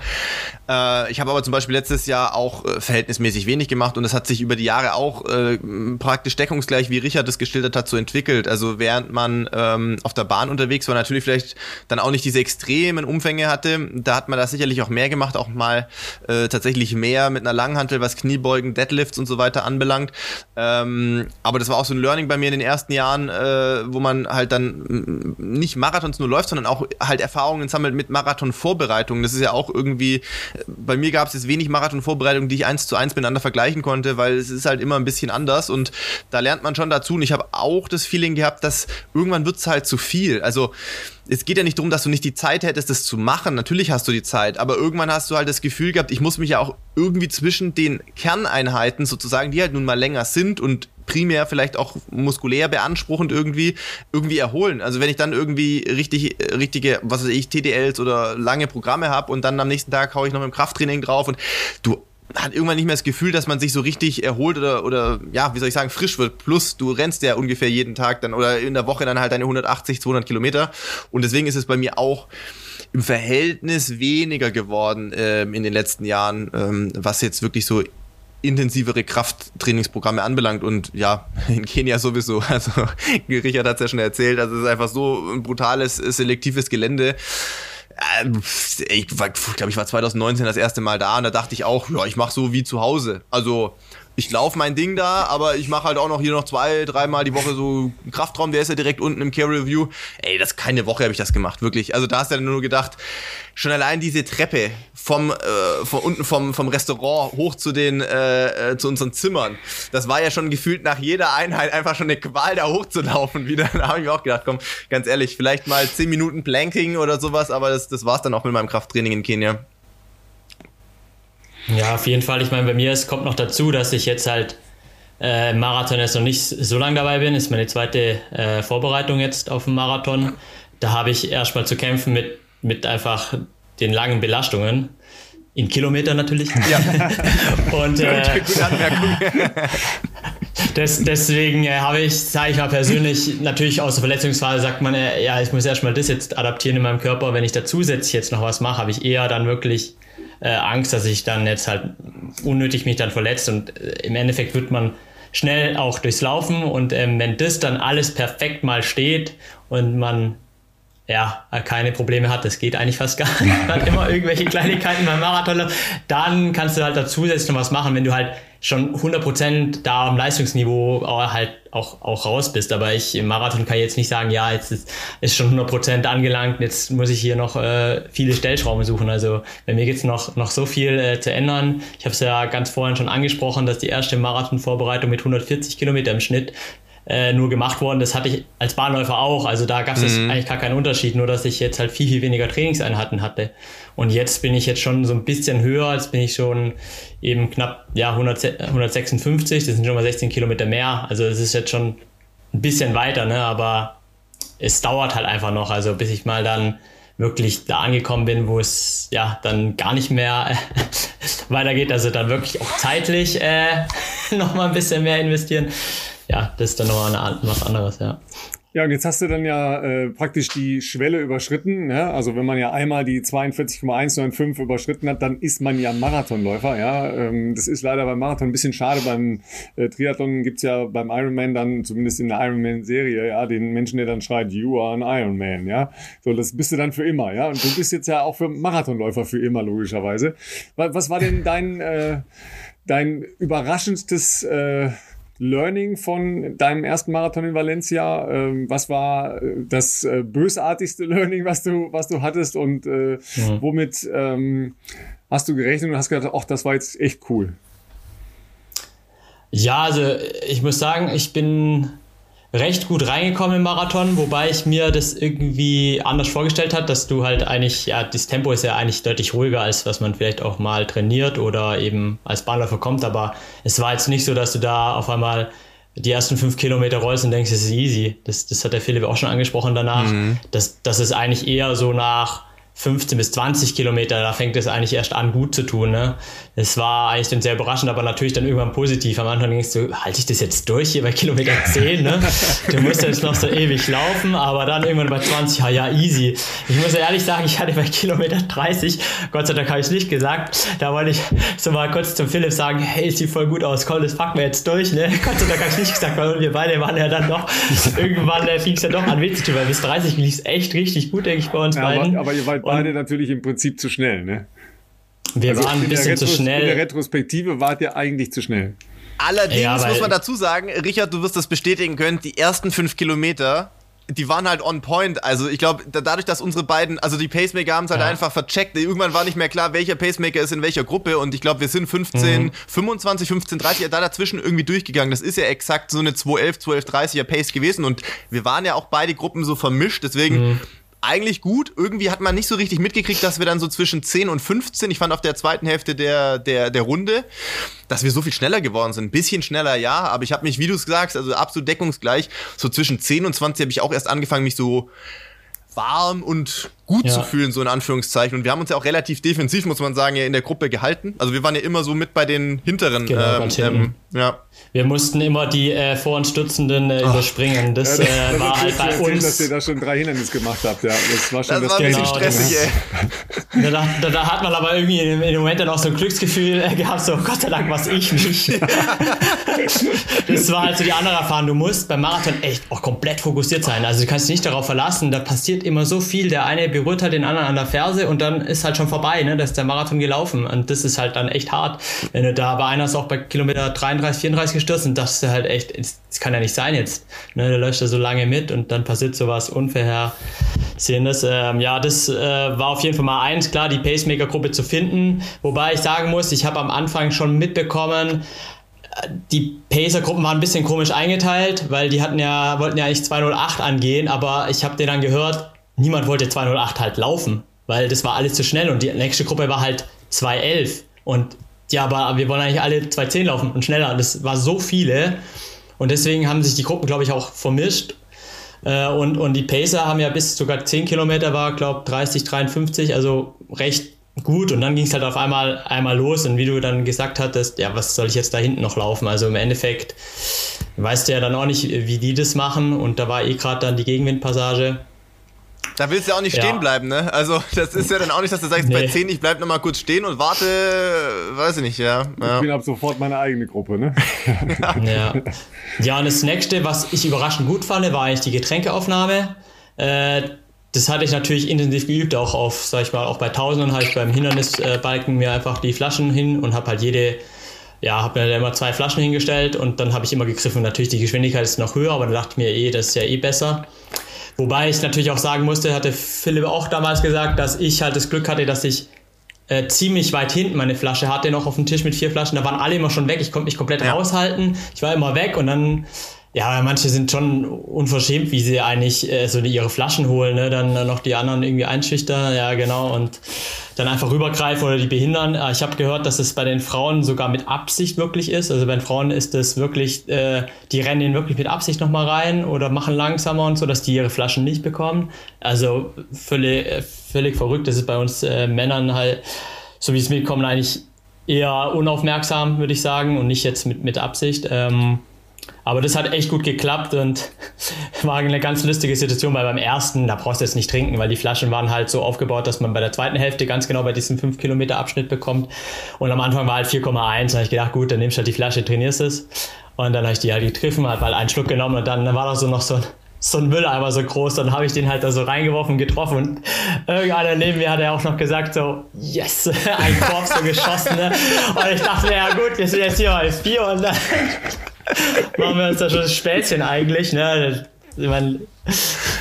Äh, ich habe aber zum Beispiel letztes Jahr auch äh, verhältnismäßig wenig gemacht und es hat sich über die Jahre auch äh, praktisch deckungsgleich, wie Richard das geschildert hat, so entwickelt. Also während man ähm, auf der Bahn unterwegs war, natürlich vielleicht dann auch nicht diese extremen Umfänge hatte, da hat man da sicherlich auch mehr gemacht, auch mal äh, tatsächlich mehr mit einer Langhantel, was Kniebeugen, Deadlifts und so weiter anbelangt. Ähm, aber das war auch so ein Learning bei mir in den ersten Jahren, äh, wo man halt dann nicht Marathons nur läuft, sondern auch halt Erfahrungen sammelt mit Marathon-Vorbereitungen. Das ist ja auch irgendwie, bei mir gab es jetzt wenig Marathon-Vorbereitungen, die ich eins zu eins miteinander vergleichen konnte, weil es ist halt immer ein bisschen anders und da lernt man schon dazu. Und ich habe auch das Feeling gehabt, dass irgendwann wird es halt zu viel. Also es geht ja nicht darum, dass du nicht die Zeit hättest, das zu machen. Natürlich hast du die Zeit, aber irgendwann hast du halt das Gefühl gehabt, ich muss mich ja auch irgendwie zwischen den Kerneinheiten sozusagen, die halt nun mal länger sind und primär vielleicht auch muskulär beanspruchend irgendwie irgendwie erholen. Also wenn ich dann irgendwie richtig richtige, was weiß ich, TDLs oder lange Programme habe und dann am nächsten Tag haue ich noch mit dem Krafttraining drauf und du hat irgendwann nicht mehr das Gefühl, dass man sich so richtig erholt oder, oder ja, wie soll ich sagen, frisch wird. Plus, du rennst ja ungefähr jeden Tag dann oder in der Woche dann halt deine 180, 200 Kilometer. Und deswegen ist es bei mir auch im Verhältnis weniger geworden ähm, in den letzten Jahren, ähm, was jetzt wirklich so intensivere Krafttrainingsprogramme anbelangt und ja, in Kenia sowieso. Also Richard hat es ja schon erzählt, also es ist einfach so ein brutales, selektives Gelände. Ich glaube, ich war 2019 das erste Mal da und da dachte ich auch, ja, ich mache so wie zu Hause. Also ich laufe mein Ding da, aber ich mache halt auch noch hier noch zwei, dreimal die Woche so einen Kraftraum, der ist ja direkt unten im Care Review. Ey, das keine Woche habe ich das gemacht, wirklich. Also da hast du dann nur gedacht, schon allein diese Treppe vom äh, von unten vom vom Restaurant hoch zu den äh, äh, zu unseren Zimmern. Das war ja schon gefühlt nach jeder Einheit einfach schon eine Qual da hochzulaufen wieder. Da habe ich mir auch gedacht, komm, ganz ehrlich, vielleicht mal zehn Minuten Planking oder sowas, aber das das war's dann auch mit meinem Krafttraining in Kenia. Ja, auf jeden Fall. Ich meine, bei mir es kommt noch dazu, dass ich jetzt halt äh, Marathon jetzt noch nicht so lange dabei bin. Das ist meine zweite äh, Vorbereitung jetzt auf den Marathon. Da habe ich erstmal zu kämpfen mit, mit einfach den langen Belastungen. In Kilometern natürlich. Ja. Und äh, das, deswegen äh, habe ich, sage ich mal persönlich, natürlich aus der Verletzungsphase sagt man, äh, ja, ich muss erstmal das jetzt adaptieren in meinem Körper. Wenn ich da zusätzlich jetzt noch was mache, habe ich eher dann wirklich äh, Angst, dass ich dann jetzt halt unnötig mich dann verletzt und äh, im Endeffekt wird man schnell auch durchs Laufen und ähm, wenn das dann alles perfekt mal steht und man ja, keine Probleme hat, das geht eigentlich fast gar nicht, hat immer irgendwelche Kleinigkeiten beim Marathon, dann kannst du halt da zusätzlich noch was machen, wenn du halt schon 100% da am Leistungsniveau halt auch, auch raus bist. Aber ich im Marathon kann jetzt nicht sagen, ja, jetzt ist, ist schon 100% angelangt, jetzt muss ich hier noch äh, viele Stellschrauben suchen. Also bei mir gibt's noch, noch so viel äh, zu ändern. Ich habe es ja ganz vorhin schon angesprochen, dass die erste Marathonvorbereitung mit 140 Kilometer im Schnitt äh, nur gemacht worden. Das hatte ich als Bahnläufer auch. Also da gab es mhm. eigentlich gar keinen Unterschied, nur dass ich jetzt halt viel, viel weniger Trainingseinheiten hatte. Und jetzt bin ich jetzt schon so ein bisschen höher, jetzt bin ich schon eben knapp ja, 100, 156, das sind schon mal 16 Kilometer mehr. Also es ist jetzt schon ein bisschen weiter, ne? aber es dauert halt einfach noch, also bis ich mal dann wirklich da angekommen bin, wo es ja dann gar nicht mehr weitergeht, also dann wirklich auch zeitlich äh, noch mal ein bisschen mehr investieren. Ja, das ist dann noch eine, was anderes, ja. Ja, und jetzt hast du dann ja äh, praktisch die Schwelle überschritten. Ja? Also wenn man ja einmal die 42,195 überschritten hat, dann ist man ja Marathonläufer. Ja? Ähm, das ist leider beim Marathon ein bisschen schade. Beim äh, Triathlon gibt's ja beim Ironman dann, zumindest in der Ironman-Serie, ja, den Menschen, der dann schreit, you are an Ironman. Ja? So, das bist du dann für immer. Ja? Und du bist jetzt ja auch für Marathonläufer für immer, logischerweise. Was war denn dein, äh, dein überraschendstes... Äh, Learning von deinem ersten Marathon in Valencia? Ähm, was war äh, das äh, bösartigste Learning, was du, was du hattest und äh, mhm. womit ähm, hast du gerechnet und hast gedacht, ach, das war jetzt echt cool? Ja, also ich muss sagen, ich bin recht gut reingekommen im Marathon, wobei ich mir das irgendwie anders vorgestellt hat, dass du halt eigentlich, ja, das Tempo ist ja eigentlich deutlich ruhiger, als was man vielleicht auch mal trainiert oder eben als Bahnläufer kommt, aber es war jetzt nicht so, dass du da auf einmal die ersten fünf Kilometer rollst und denkst, es ist easy. Das, das hat der Philipp auch schon angesprochen danach. Mhm. Das, das ist eigentlich eher so nach 15 bis 20 Kilometer, da fängt es eigentlich erst an, gut zu tun. Ne? Es war eigentlich dann sehr überraschend, aber natürlich dann irgendwann positiv. Am Anfang denkst du, halte ich das jetzt durch hier bei Kilometer 10? Ne? Du musst jetzt noch so ewig laufen, aber dann irgendwann bei 20, ja, ja, easy. Ich muss ehrlich sagen, ich hatte bei Kilometer 30, Gott sei Dank habe ich es nicht gesagt, da wollte ich so mal kurz zum Philipp sagen, hey, sieht voll gut aus, komm, das packen wir jetzt durch. Ne? Gott sei Dank habe ich nicht gesagt, weil wir beide waren ja dann noch, irgendwann äh, fing es ja doch an witzig, weil bis 30 lief es echt richtig gut, denke ich, bei uns ja, beiden. Aber, aber wart beide natürlich im Prinzip zu schnell, ne? Wir also waren ein bisschen zu schnell. In der Retrospektive wart ihr eigentlich zu schnell. Allerdings ja, muss man dazu sagen, Richard, du wirst das bestätigen können, die ersten fünf Kilometer, die waren halt on point. Also ich glaube, dadurch, dass unsere beiden, also die Pacemaker haben es halt ja. einfach vercheckt. Irgendwann war nicht mehr klar, welcher Pacemaker ist in welcher Gruppe. Und ich glaube, wir sind 15, mhm. 25, 15, 30, da dazwischen irgendwie durchgegangen. Das ist ja exakt so eine 211, 12, 30er Pace gewesen. Und wir waren ja auch beide Gruppen so vermischt. Deswegen mhm eigentlich gut. Irgendwie hat man nicht so richtig mitgekriegt, dass wir dann so zwischen 10 und 15, ich fand auf der zweiten Hälfte der, der, der Runde, dass wir so viel schneller geworden sind. Ein bisschen schneller, ja, aber ich habe mich, wie du es sagst, also absolut deckungsgleich, so zwischen 10 und 20 habe ich auch erst angefangen, mich so warm und gut ja. zu fühlen, so in Anführungszeichen. Und wir haben uns ja auch relativ defensiv, muss man sagen, ja in der Gruppe gehalten. Also wir waren ja immer so mit bei den hinteren. Genau, ähm, ähm, ja. Wir mussten immer die äh, vor uns Stützenden äh, überspringen. Das, ja, das äh, war halt bei erzählen, uns. dass ihr da schon drei Hindernisse gemacht habt. Ja, das war schon das, das war ein bisschen genau, stressig, ey. Da, da, da, hat man aber irgendwie dem Moment dann auch so ein Glücksgefühl äh, gehabt, so Gott sei Dank was ich nicht. das war halt so die andere Erfahrung. Du musst beim Marathon echt auch komplett fokussiert sein. Also du kannst dich nicht darauf verlassen, da passiert immer so viel. Der eine berührt halt den anderen an der Ferse und dann ist halt schon vorbei, ne? Da ist der Marathon gelaufen. Und das ist halt dann echt hart. Wenn du da bei einer ist auch bei Kilometer 33, 34 gestürzt und das ist halt echt, das kann ja nicht sein jetzt. Ne? Du läufst da so lange mit und dann passiert sowas Unvorhersehendes. Ähm, ja, das äh, war auf jeden Fall mal eins, klar, die Pacemaker-Gruppe zu finden. Wobei ich sagen muss, ich habe am Anfang schon mitbekommen, die Pacer-Gruppen waren ein bisschen komisch eingeteilt, weil die hatten ja, wollten ja eigentlich 208 angehen, aber ich habe dir dann gehört, niemand wollte 208 halt laufen, weil das war alles zu schnell und die nächste Gruppe war halt 211 und ja, aber wir wollen eigentlich alle 210 laufen und schneller. Das war so viele und deswegen haben sich die Gruppen, glaube ich, auch vermischt. Äh, und, und die Pacer haben ja bis sogar 10 Kilometer war, glaube 30, 53, also recht gut und dann ging es halt auf einmal einmal los und wie du dann gesagt hattest, ja, was soll ich jetzt da hinten noch laufen? Also im Endeffekt weißt du ja dann auch nicht, wie die das machen und da war eh gerade dann die Gegenwindpassage. Da willst du ja auch nicht ja. stehen bleiben, ne? Also das ist ja dann auch nicht, dass du sagst, nee. bei 10, ich bleib nochmal kurz stehen und warte, weiß ich nicht, ja. ja. Ich bin ab sofort meine eigene Gruppe, ne? ja. ja, und das nächste, was ich überraschend gut fand, war eigentlich die Getränkeaufnahme. Äh, das hatte ich natürlich intensiv geübt, auch auf, sag ich mal, auch bei Tausenden habe ich beim Hindernisbalken mir einfach die Flaschen hin und habe halt jede, ja, habe mir da immer zwei Flaschen hingestellt und dann habe ich immer gegriffen. Natürlich die Geschwindigkeit ist noch höher, aber dann dachte ich mir eh, das ist ja eh besser. Wobei ich natürlich auch sagen musste, hatte Philipp auch damals gesagt, dass ich halt das Glück hatte, dass ich äh, ziemlich weit hinten meine Flasche hatte, noch auf dem Tisch mit vier Flaschen. Da waren alle immer schon weg. Ich konnte mich komplett ja. raushalten. Ich war immer weg und dann ja, manche sind schon unverschämt, wie sie eigentlich äh, so ihre Flaschen holen, ne? dann, dann noch die anderen irgendwie einschüchtern, ja genau, und dann einfach rübergreifen oder die behindern. Äh, ich habe gehört, dass es bei den Frauen sogar mit Absicht wirklich ist. Also bei den Frauen ist es wirklich, äh, die rennen wirklich mit Absicht nochmal rein oder machen langsamer und so, dass die ihre Flaschen nicht bekommen. Also völlig, äh, völlig verrückt. Das ist bei uns äh, Männern halt, so wie es mitkommt, eigentlich eher unaufmerksam, würde ich sagen, und nicht jetzt mit, mit Absicht. Ähm, aber das hat echt gut geklappt und war eine ganz lustige Situation, weil beim ersten, da brauchst du jetzt nicht trinken, weil die Flaschen waren halt so aufgebaut, dass man bei der zweiten Hälfte ganz genau bei diesem 5 Kilometer Abschnitt bekommt. Und am Anfang war halt 4,1. Da habe ich gedacht, gut, dann nimmst du halt die Flasche, trainierst es. Und dann habe ich die halt getroffen, halt mal einen Schluck genommen und dann war da so noch so ein so ein Mülleimer so groß, dann habe ich den halt da so reingeworfen, getroffen und irgendeiner neben mir hat er auch noch gesagt so, yes, ein Korb so geschossen. Ne? Und ich dachte, ja gut, wir sind jetzt hier als Bier und dann machen wir uns da schon ein Späßchen eigentlich, ne? Ich meine,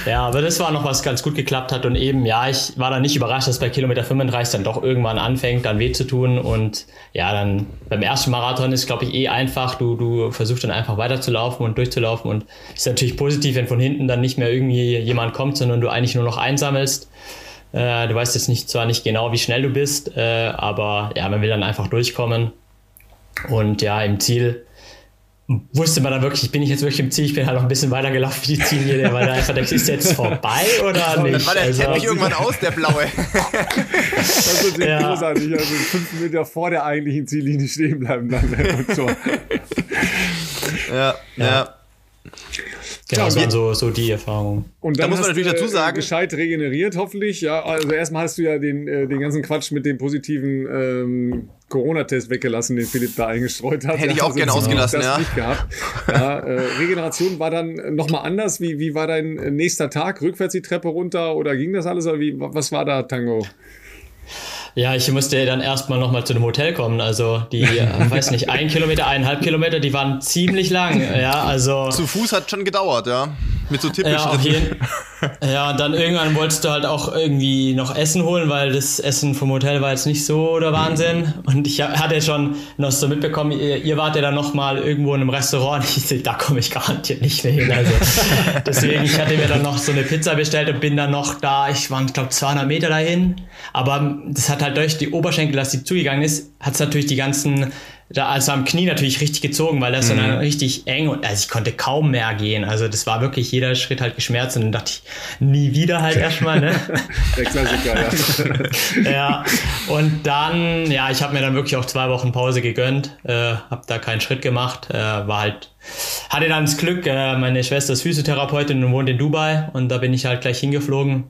ja, aber das war noch was ganz gut geklappt hat und eben, ja, ich war dann nicht überrascht, dass bei Kilometer 35 dann doch irgendwann anfängt, dann weh zu tun und ja, dann beim ersten Marathon ist, glaube ich, eh einfach, du, du versuchst dann einfach weiterzulaufen und durchzulaufen und ist natürlich positiv, wenn von hinten dann nicht mehr irgendwie jemand kommt, sondern du eigentlich nur noch einsammelst. Äh, du weißt jetzt nicht, zwar nicht genau, wie schnell du bist, äh, aber ja, man will dann einfach durchkommen und ja, im Ziel wusste man dann wirklich, bin ich jetzt wirklich im Ziel, ich bin halt noch ein bisschen weiter gelaufen wie die Ziellinie, weil da einfach denkst, ist jetzt vorbei oder nicht? Dann war der also, Teppich irgendwann aus, der blaue. das ist ja. großartig, also fünf Meter vor der eigentlichen Ziellinie stehen bleiben dann. ja, ja. ja. Genau, das waren so, so die Erfahrungen. Und dann da muss man natürlich dazu sagen. Gescheit regeneriert, hoffentlich. Ja, also erstmal hast du ja den, äh, den ganzen Quatsch mit dem positiven ähm, Corona-Test weggelassen, den Philipp da eingestreut hat. Hätte ich auch also gerne ausgelassen, ja. Nicht gehabt. ja äh, Regeneration war dann nochmal anders. Wie, wie war dein nächster Tag? Rückwärts die Treppe runter oder ging das alles? Oder wie, was war da, Tango? Ja, ich musste dann erstmal nochmal zu einem Hotel kommen. Also die, äh, weiß nicht, ein Kilometer, eineinhalb Kilometer, die waren ziemlich lang. Ja, also. Zu Fuß hat schon gedauert, ja. Mit so typischen ja, auf jeden, ja, und dann irgendwann wolltest du halt auch irgendwie noch Essen holen, weil das Essen vom Hotel war jetzt nicht so der Wahnsinn. Und ich hatte schon noch so mitbekommen, ihr, ihr wart ja dann noch mal irgendwo in einem Restaurant. Ich dachte, da komme ich garantiert nicht mehr hin. Also deswegen, ich hatte mir dann noch so eine Pizza bestellt und bin dann noch da, ich war, glaube 200 Meter dahin. Aber das hat halt durch die Oberschenkel, dass die zugegangen ist, hat es natürlich die ganzen da also am Knie natürlich richtig gezogen, weil das mhm. dann richtig eng und also ich konnte kaum mehr gehen. Also das war wirklich jeder Schritt halt geschmerzt und dann dachte ich, nie wieder halt erstmal, ne? Der Klassiker, ja. ja. Und dann, ja, ich habe mir dann wirklich auch zwei Wochen Pause gegönnt, äh, habe da keinen Schritt gemacht, äh, war halt, hatte dann das Glück, äh, meine Schwester ist Physiotherapeutin und wohnt in Dubai und da bin ich halt gleich hingeflogen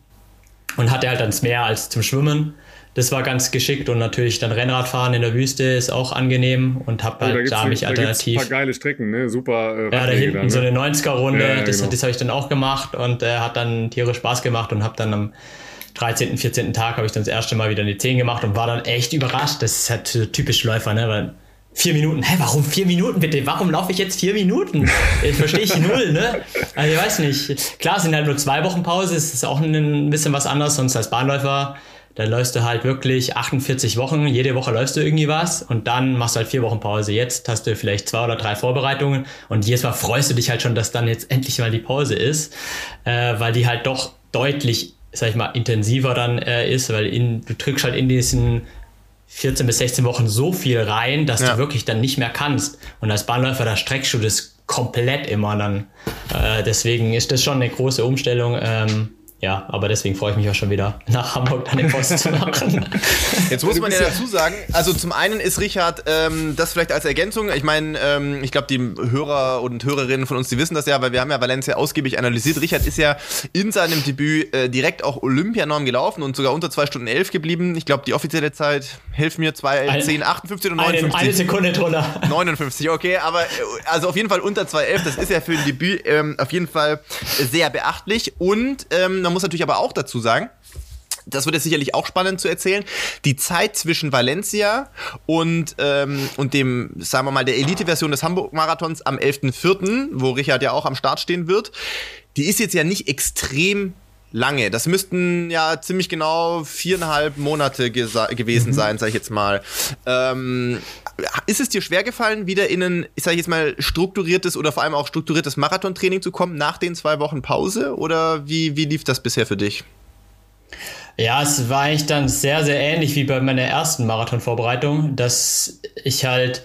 und hatte halt das Meer als zum Schwimmen das war ganz geschickt und natürlich dann Rennradfahren in der Wüste ist auch angenehm und habe halt oh, da, da mich alternativ. Da ein paar geile Strecken, ne? Super. Äh, ja, da hinten dann, ne? so eine 90er-Runde, ja, das, genau. das habe ich dann auch gemacht und äh, hat dann tierisch Spaß gemacht und habe dann am 13., 14. Tag habe ich dann das erste Mal wieder die 10 gemacht und war dann echt überrascht. Das ist halt so typisch Läufer, ne? Weil Vier Minuten. Hä, warum vier Minuten bitte? Warum laufe ich jetzt vier Minuten? Ich verstehe ich null, ne? Also ich weiß nicht. Klar, es sind halt nur zwei Wochen Pause, es ist auch ein bisschen was anderes, sonst als Bahnläufer da läufst du halt wirklich 48 Wochen, jede Woche läufst du irgendwie was und dann machst du halt vier Wochen Pause. Jetzt hast du vielleicht zwei oder drei Vorbereitungen und jedes Mal freust du dich halt schon, dass dann jetzt endlich mal die Pause ist, äh, weil die halt doch deutlich, sag ich mal, intensiver dann äh, ist, weil in, du drückst halt in diesen 14 bis 16 Wochen so viel rein, dass ja. du wirklich dann nicht mehr kannst. Und als Bahnläufer, da streckst du das komplett immer dann. Äh, deswegen ist das schon eine große Umstellung. Ähm, ja, aber deswegen freue ich mich auch schon wieder, nach Hamburg dann den Post zu machen. Jetzt muss man ja dazu sagen, also zum einen ist Richard, ähm, das vielleicht als Ergänzung, ich meine, ähm, ich glaube, die Hörer und Hörerinnen von uns, die wissen das ja, weil wir haben ja Valencia ausgiebig analysiert. Richard ist ja in seinem Debüt äh, direkt auch Olympianorm gelaufen und sogar unter 2 Stunden 11 geblieben. Ich glaube, die offizielle Zeit, hilf mir, 2, 10, 58 und 59. Eine, eine Sekunde drunter. 59, okay, aber äh, also auf jeden Fall unter 2, 11, das ist ja für ein Debüt ähm, auf jeden Fall sehr beachtlich und ähm, man muss natürlich aber auch dazu sagen, das wird jetzt sicherlich auch spannend zu erzählen. Die Zeit zwischen Valencia und, ähm, und dem, sagen wir mal, der Elite-Version des Hamburg-Marathons am 11.04., wo Richard ja auch am Start stehen wird, die ist jetzt ja nicht extrem lange. Das müssten ja ziemlich genau viereinhalb Monate gewesen mhm. sein, sag ich jetzt mal. Ähm, ist es dir schwer gefallen, wieder in ein, sag ich jetzt mal, strukturiertes oder vor allem auch strukturiertes Marathontraining zu kommen nach den zwei Wochen Pause? Oder wie, wie lief das bisher für dich? Ja, es war eigentlich dann sehr, sehr ähnlich wie bei meiner ersten Marathonvorbereitung, dass ich halt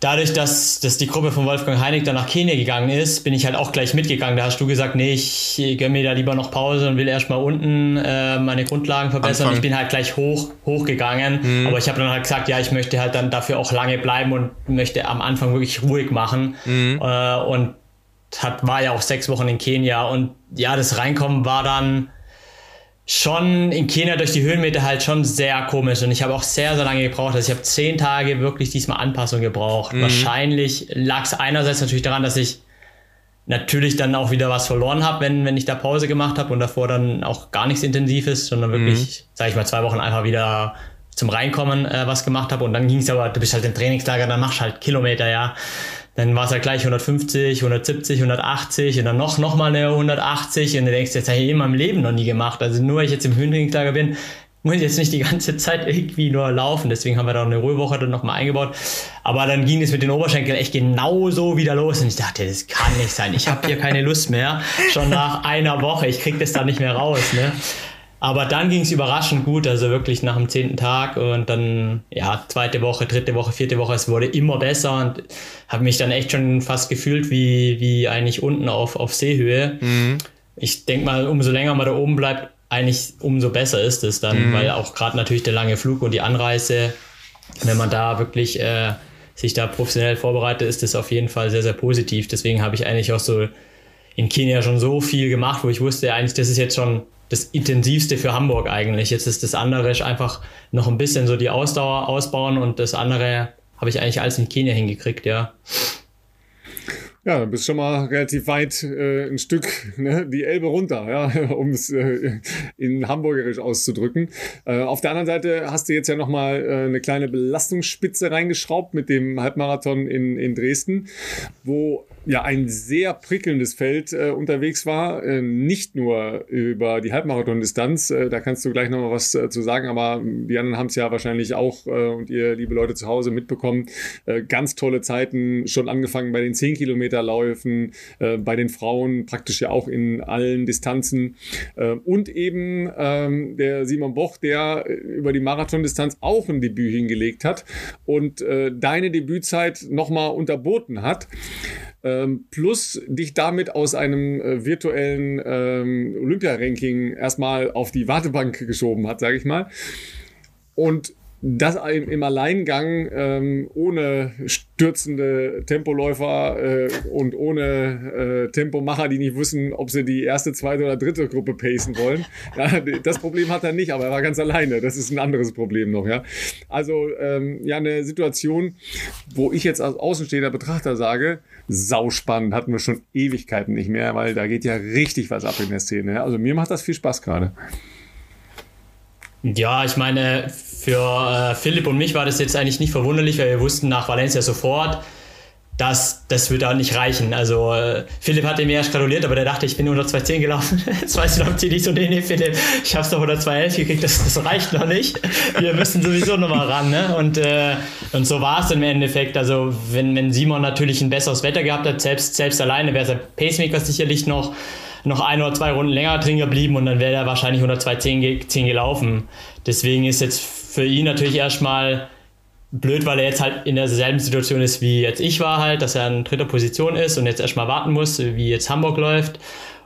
dadurch, dass, dass die Gruppe von Wolfgang Heinig dann nach Kenia gegangen ist, bin ich halt auch gleich mitgegangen. Da hast du gesagt, nee, ich gönne mir da lieber noch Pause und will erstmal unten äh, meine Grundlagen verbessern. Anfang. Ich bin halt gleich hoch, hochgegangen. Mhm. Aber ich habe dann halt gesagt, ja, ich möchte halt dann dafür auch lange bleiben und möchte am Anfang wirklich ruhig machen. Mhm. Äh, und hat, war ja auch sechs Wochen in Kenia. Und ja, das Reinkommen war dann schon in Kenia durch die Höhenmeter halt schon sehr komisch und ich habe auch sehr, sehr lange gebraucht. Also ich habe zehn Tage wirklich diesmal Anpassung gebraucht. Mhm. Wahrscheinlich lag es einerseits natürlich daran, dass ich natürlich dann auch wieder was verloren habe, wenn, wenn ich da Pause gemacht habe und davor dann auch gar nichts Intensives, sondern wirklich, mhm. sage ich mal, zwei Wochen einfach wieder zum Reinkommen äh, was gemacht habe und dann ging es aber, du bist halt im Trainingslager, dann machst du halt Kilometer, ja. Dann war es ja gleich 150, 170, 180 und dann noch, noch mal eine 180 und du denkst, jetzt habe ich eh in meinem Leben noch nie gemacht. Also nur weil ich jetzt im Höhentrainingslager bin, muss ich jetzt nicht die ganze Zeit irgendwie nur laufen. Deswegen haben wir da eine Ruhewoche dann nochmal eingebaut. Aber dann ging es mit den Oberschenkeln echt genauso wieder los. Und ich dachte, das kann nicht sein. Ich habe hier keine Lust mehr. Schon nach einer Woche. Ich krieg das da nicht mehr raus. Ne? Aber dann ging es überraschend gut, also wirklich nach dem zehnten Tag und dann, ja, zweite Woche, dritte Woche, vierte Woche, es wurde immer besser und habe mich dann echt schon fast gefühlt wie, wie eigentlich unten auf, auf Seehöhe. Mhm. Ich denke mal, umso länger man da oben bleibt, eigentlich umso besser ist es dann, mhm. weil auch gerade natürlich der lange Flug und die Anreise, wenn man da wirklich äh, sich da professionell vorbereitet, ist das auf jeden Fall sehr, sehr positiv. Deswegen habe ich eigentlich auch so in Kenia schon so viel gemacht, wo ich wusste eigentlich, das ist jetzt schon das intensivste für Hamburg eigentlich. Jetzt ist das andere einfach noch ein bisschen so die Ausdauer ausbauen und das andere habe ich eigentlich alles in Kenia hingekriegt, ja. Ja, dann bist schon mal relativ weit äh, ein Stück ne, die Elbe runter, ja, um es äh, in Hamburgerisch auszudrücken. Äh, auf der anderen Seite hast du jetzt ja nochmal äh, eine kleine Belastungsspitze reingeschraubt mit dem Halbmarathon in, in Dresden, wo ja ein sehr prickelndes Feld äh, unterwegs war. Äh, nicht nur über die Halbmarathon-Distanz, äh, da kannst du gleich nochmal was äh, zu sagen, aber die anderen haben es ja wahrscheinlich auch äh, und ihr, liebe Leute zu Hause, mitbekommen. Äh, ganz tolle Zeiten, schon angefangen bei den 10 Kilometerläufen, äh, bei den Frauen praktisch ja auch in allen Distanzen. Und eben ähm, der Simon Boch, der über die Marathondistanz auch ein Debüt hingelegt hat und deine Debützeit nochmal unterboten hat ähm, plus dich damit aus einem äh, virtuellen ähm, Olympia-Ranking erstmal auf die Wartebank geschoben hat, sage ich mal. Und das im, Alleingang ähm, ohne stürzende Tempoläufer äh, und ohne äh, Tempomacher, die nicht wissen, ob sie die erste, zweite oder dritte Gruppe pacen wollen. Ja, das Problem hat er nicht, aber er war ganz alleine. Das ist ein anderes Problem noch. Ja, also ähm, ja eine Situation, wo ich jetzt als außenstehender Betrachter sage, sauspannend, hatten wir schon Ewigkeiten nicht mehr, weil da geht ja richtig was ab in der Szene. Also mir macht das viel Spaß gerade. Ja, ich meine, für äh, Philipp und mich war das jetzt eigentlich nicht verwunderlich, weil wir wussten nach Valencia sofort, dass das wird auch nicht reichen. Also äh, Philipp hat mir erst gratuliert, aber der dachte, ich bin unter 2.10 gelaufen. Jetzt weiß ich noch, nicht so, nee, nee, Philipp, ich hab's doch unter 2.11 gekriegt, das, das reicht noch nicht. Wir müssen sowieso nochmal ran. Ne? Und, äh, und so war es im Endeffekt. Also wenn, wenn Simon natürlich ein besseres Wetter gehabt hat, selbst, selbst alleine wäre sein Pacemaker sicherlich noch noch ein oder zwei Runden länger drin geblieben und dann wäre er wahrscheinlich unter 2.10 gelaufen. Deswegen ist jetzt für ihn natürlich erstmal blöd, weil er jetzt halt in derselben Situation ist, wie jetzt ich war halt, dass er in dritter Position ist und jetzt erstmal warten muss, wie jetzt Hamburg läuft.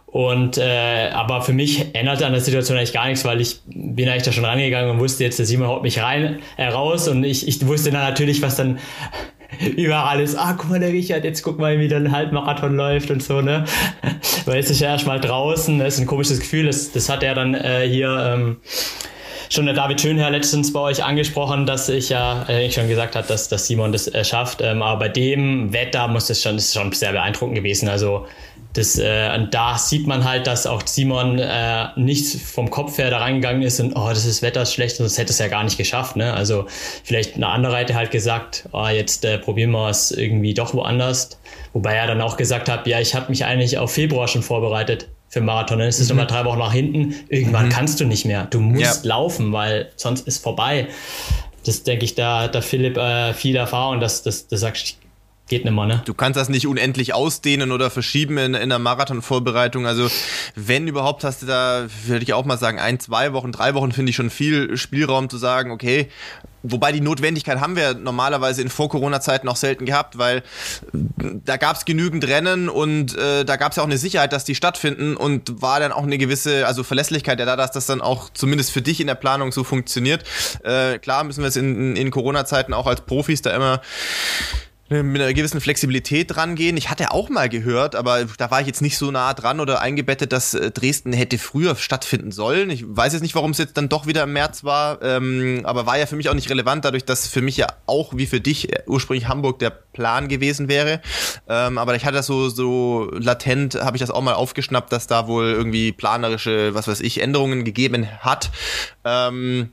Und äh, aber für mich änderte an der Situation eigentlich gar nichts, weil ich bin eigentlich da schon rangegangen und wusste jetzt, der Simon haut mich rein äh, und ich, ich wusste dann natürlich, was dann überall ist, ah, guck mal, der Richard, jetzt guck mal, wie der Halbmarathon läuft und so, ne? Weil jetzt ist er erstmal draußen, das ist ein komisches Gefühl, das, das hat er dann äh, hier ähm, schon der David Schönherr letztens bei euch angesprochen, dass ich ja äh, schon gesagt habe, dass, dass Simon das äh, schafft. Ähm, aber bei dem Wetter muss das schon, das ist schon sehr beeindruckend gewesen. Also das, äh, und da sieht man halt, dass auch Simon äh, nicht vom Kopf her da reingegangen ist und oh, das ist Wetter schlecht, sonst hätte es ja gar nicht geschafft. Ne? Also vielleicht eine andere hätte halt gesagt, oh, jetzt äh, probieren wir es irgendwie doch woanders. Wobei er dann auch gesagt hat, ja, ich habe mich eigentlich auf Februar schon vorbereitet für Marathon. Dann ist es mhm. nochmal drei Wochen nach hinten. Irgendwann mhm. kannst du nicht mehr. Du musst ja. laufen, weil sonst ist vorbei. Das denke ich, da, da Philipp äh, viel Erfahrung, dass das, das sagst Geht nicht mehr, ne? Du kannst das nicht unendlich ausdehnen oder verschieben in, in der Marathonvorbereitung. Also, wenn überhaupt, hast du da, würde ich auch mal sagen, ein, zwei Wochen, drei Wochen finde ich schon viel Spielraum zu sagen, okay, Wobei die Notwendigkeit haben wir normalerweise in Vor-Corona-Zeiten auch selten gehabt, weil da gab es genügend Rennen und äh, da gab es ja auch eine Sicherheit, dass die stattfinden und war dann auch eine gewisse also Verlässlichkeit ja da, dass das dann auch zumindest für dich in der Planung so funktioniert. Äh, klar müssen wir es in, in Corona-Zeiten auch als Profis da immer mit einer gewissen Flexibilität rangehen. Ich hatte auch mal gehört, aber da war ich jetzt nicht so nah dran oder eingebettet, dass äh, Dresden hätte früher stattfinden sollen. Ich weiß jetzt nicht, warum es jetzt dann doch wieder im März war, ähm, aber war ja für mich auch nicht relevant, dadurch, dass für mich ja auch wie für dich äh, ursprünglich Hamburg der Plan gewesen wäre. Ähm, aber ich hatte das so, so latent, habe ich das auch mal aufgeschnappt, dass da wohl irgendwie planerische, was weiß ich, Änderungen gegeben hat. Ähm,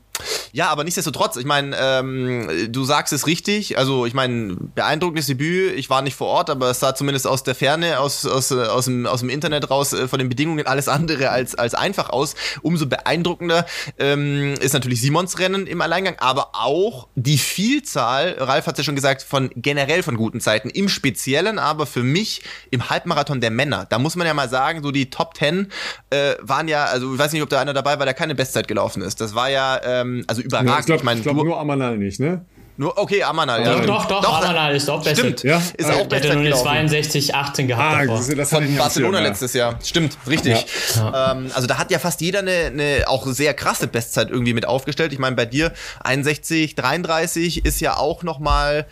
ja, aber nichtsdestotrotz, ich meine, ähm, du sagst es richtig. Also, ich meine, beeindruckendes Debüt. Ich war nicht vor Ort, aber es sah zumindest aus der Ferne, aus, aus, aus, dem, aus dem Internet raus, äh, von den Bedingungen alles andere als, als einfach aus. Umso beeindruckender ähm, ist natürlich Simons Rennen im Alleingang, aber auch die Vielzahl, Ralf hat es ja schon gesagt, von generell von guten Zeiten. Im Speziellen aber für mich im Halbmarathon der Männer. Da muss man ja mal sagen, so die Top Ten äh, waren ja, also ich weiß nicht, ob da einer dabei war, der keine Bestzeit gelaufen ist. Das war ja, ähm, also überragend. Ja, ich glaube ich glaub, nur Amanal nicht, ne? Nur, okay, Amanal, ja. Doch, doch, doch, Amanal ist auch besser. Stimmt, ja? ist auch besser. Der hat nur eine 62, 18 gehabt. Ah, davor. Das, das Von Barcelona ja. letztes Jahr. Stimmt, richtig. Ja. Ähm, also da hat ja fast jeder eine, eine auch sehr krasse Bestzeit irgendwie mit aufgestellt. Ich meine, bei dir 61, 33 ist ja auch nochmal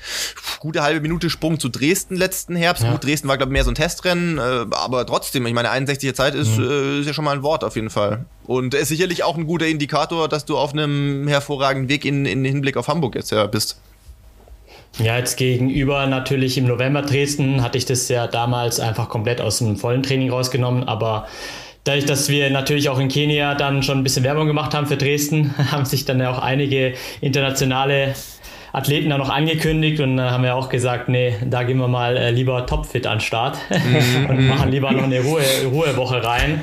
gute halbe Minute Sprung zu Dresden letzten Herbst. Gut, Dresden war, glaube ich, mehr so ein Testrennen, äh, aber trotzdem, ich meine, 61er Zeit ist, mhm. äh, ist ja schon mal ein Wort auf jeden Fall. Und ist sicherlich auch ein guter Indikator, dass du auf einem hervorragenden Weg in, in Hinblick auf Hamburg jetzt ja bist. Ja, jetzt gegenüber natürlich im November Dresden hatte ich das ja damals einfach komplett aus dem vollen Training rausgenommen, aber dadurch, dass wir natürlich auch in Kenia dann schon ein bisschen Werbung gemacht haben für Dresden, haben sich dann ja auch einige internationale Athleten da noch angekündigt und dann haben wir auch gesagt, nee, da gehen wir mal äh, lieber topfit an den Start mhm. und machen lieber noch eine Ruhe, Ruhewoche rein.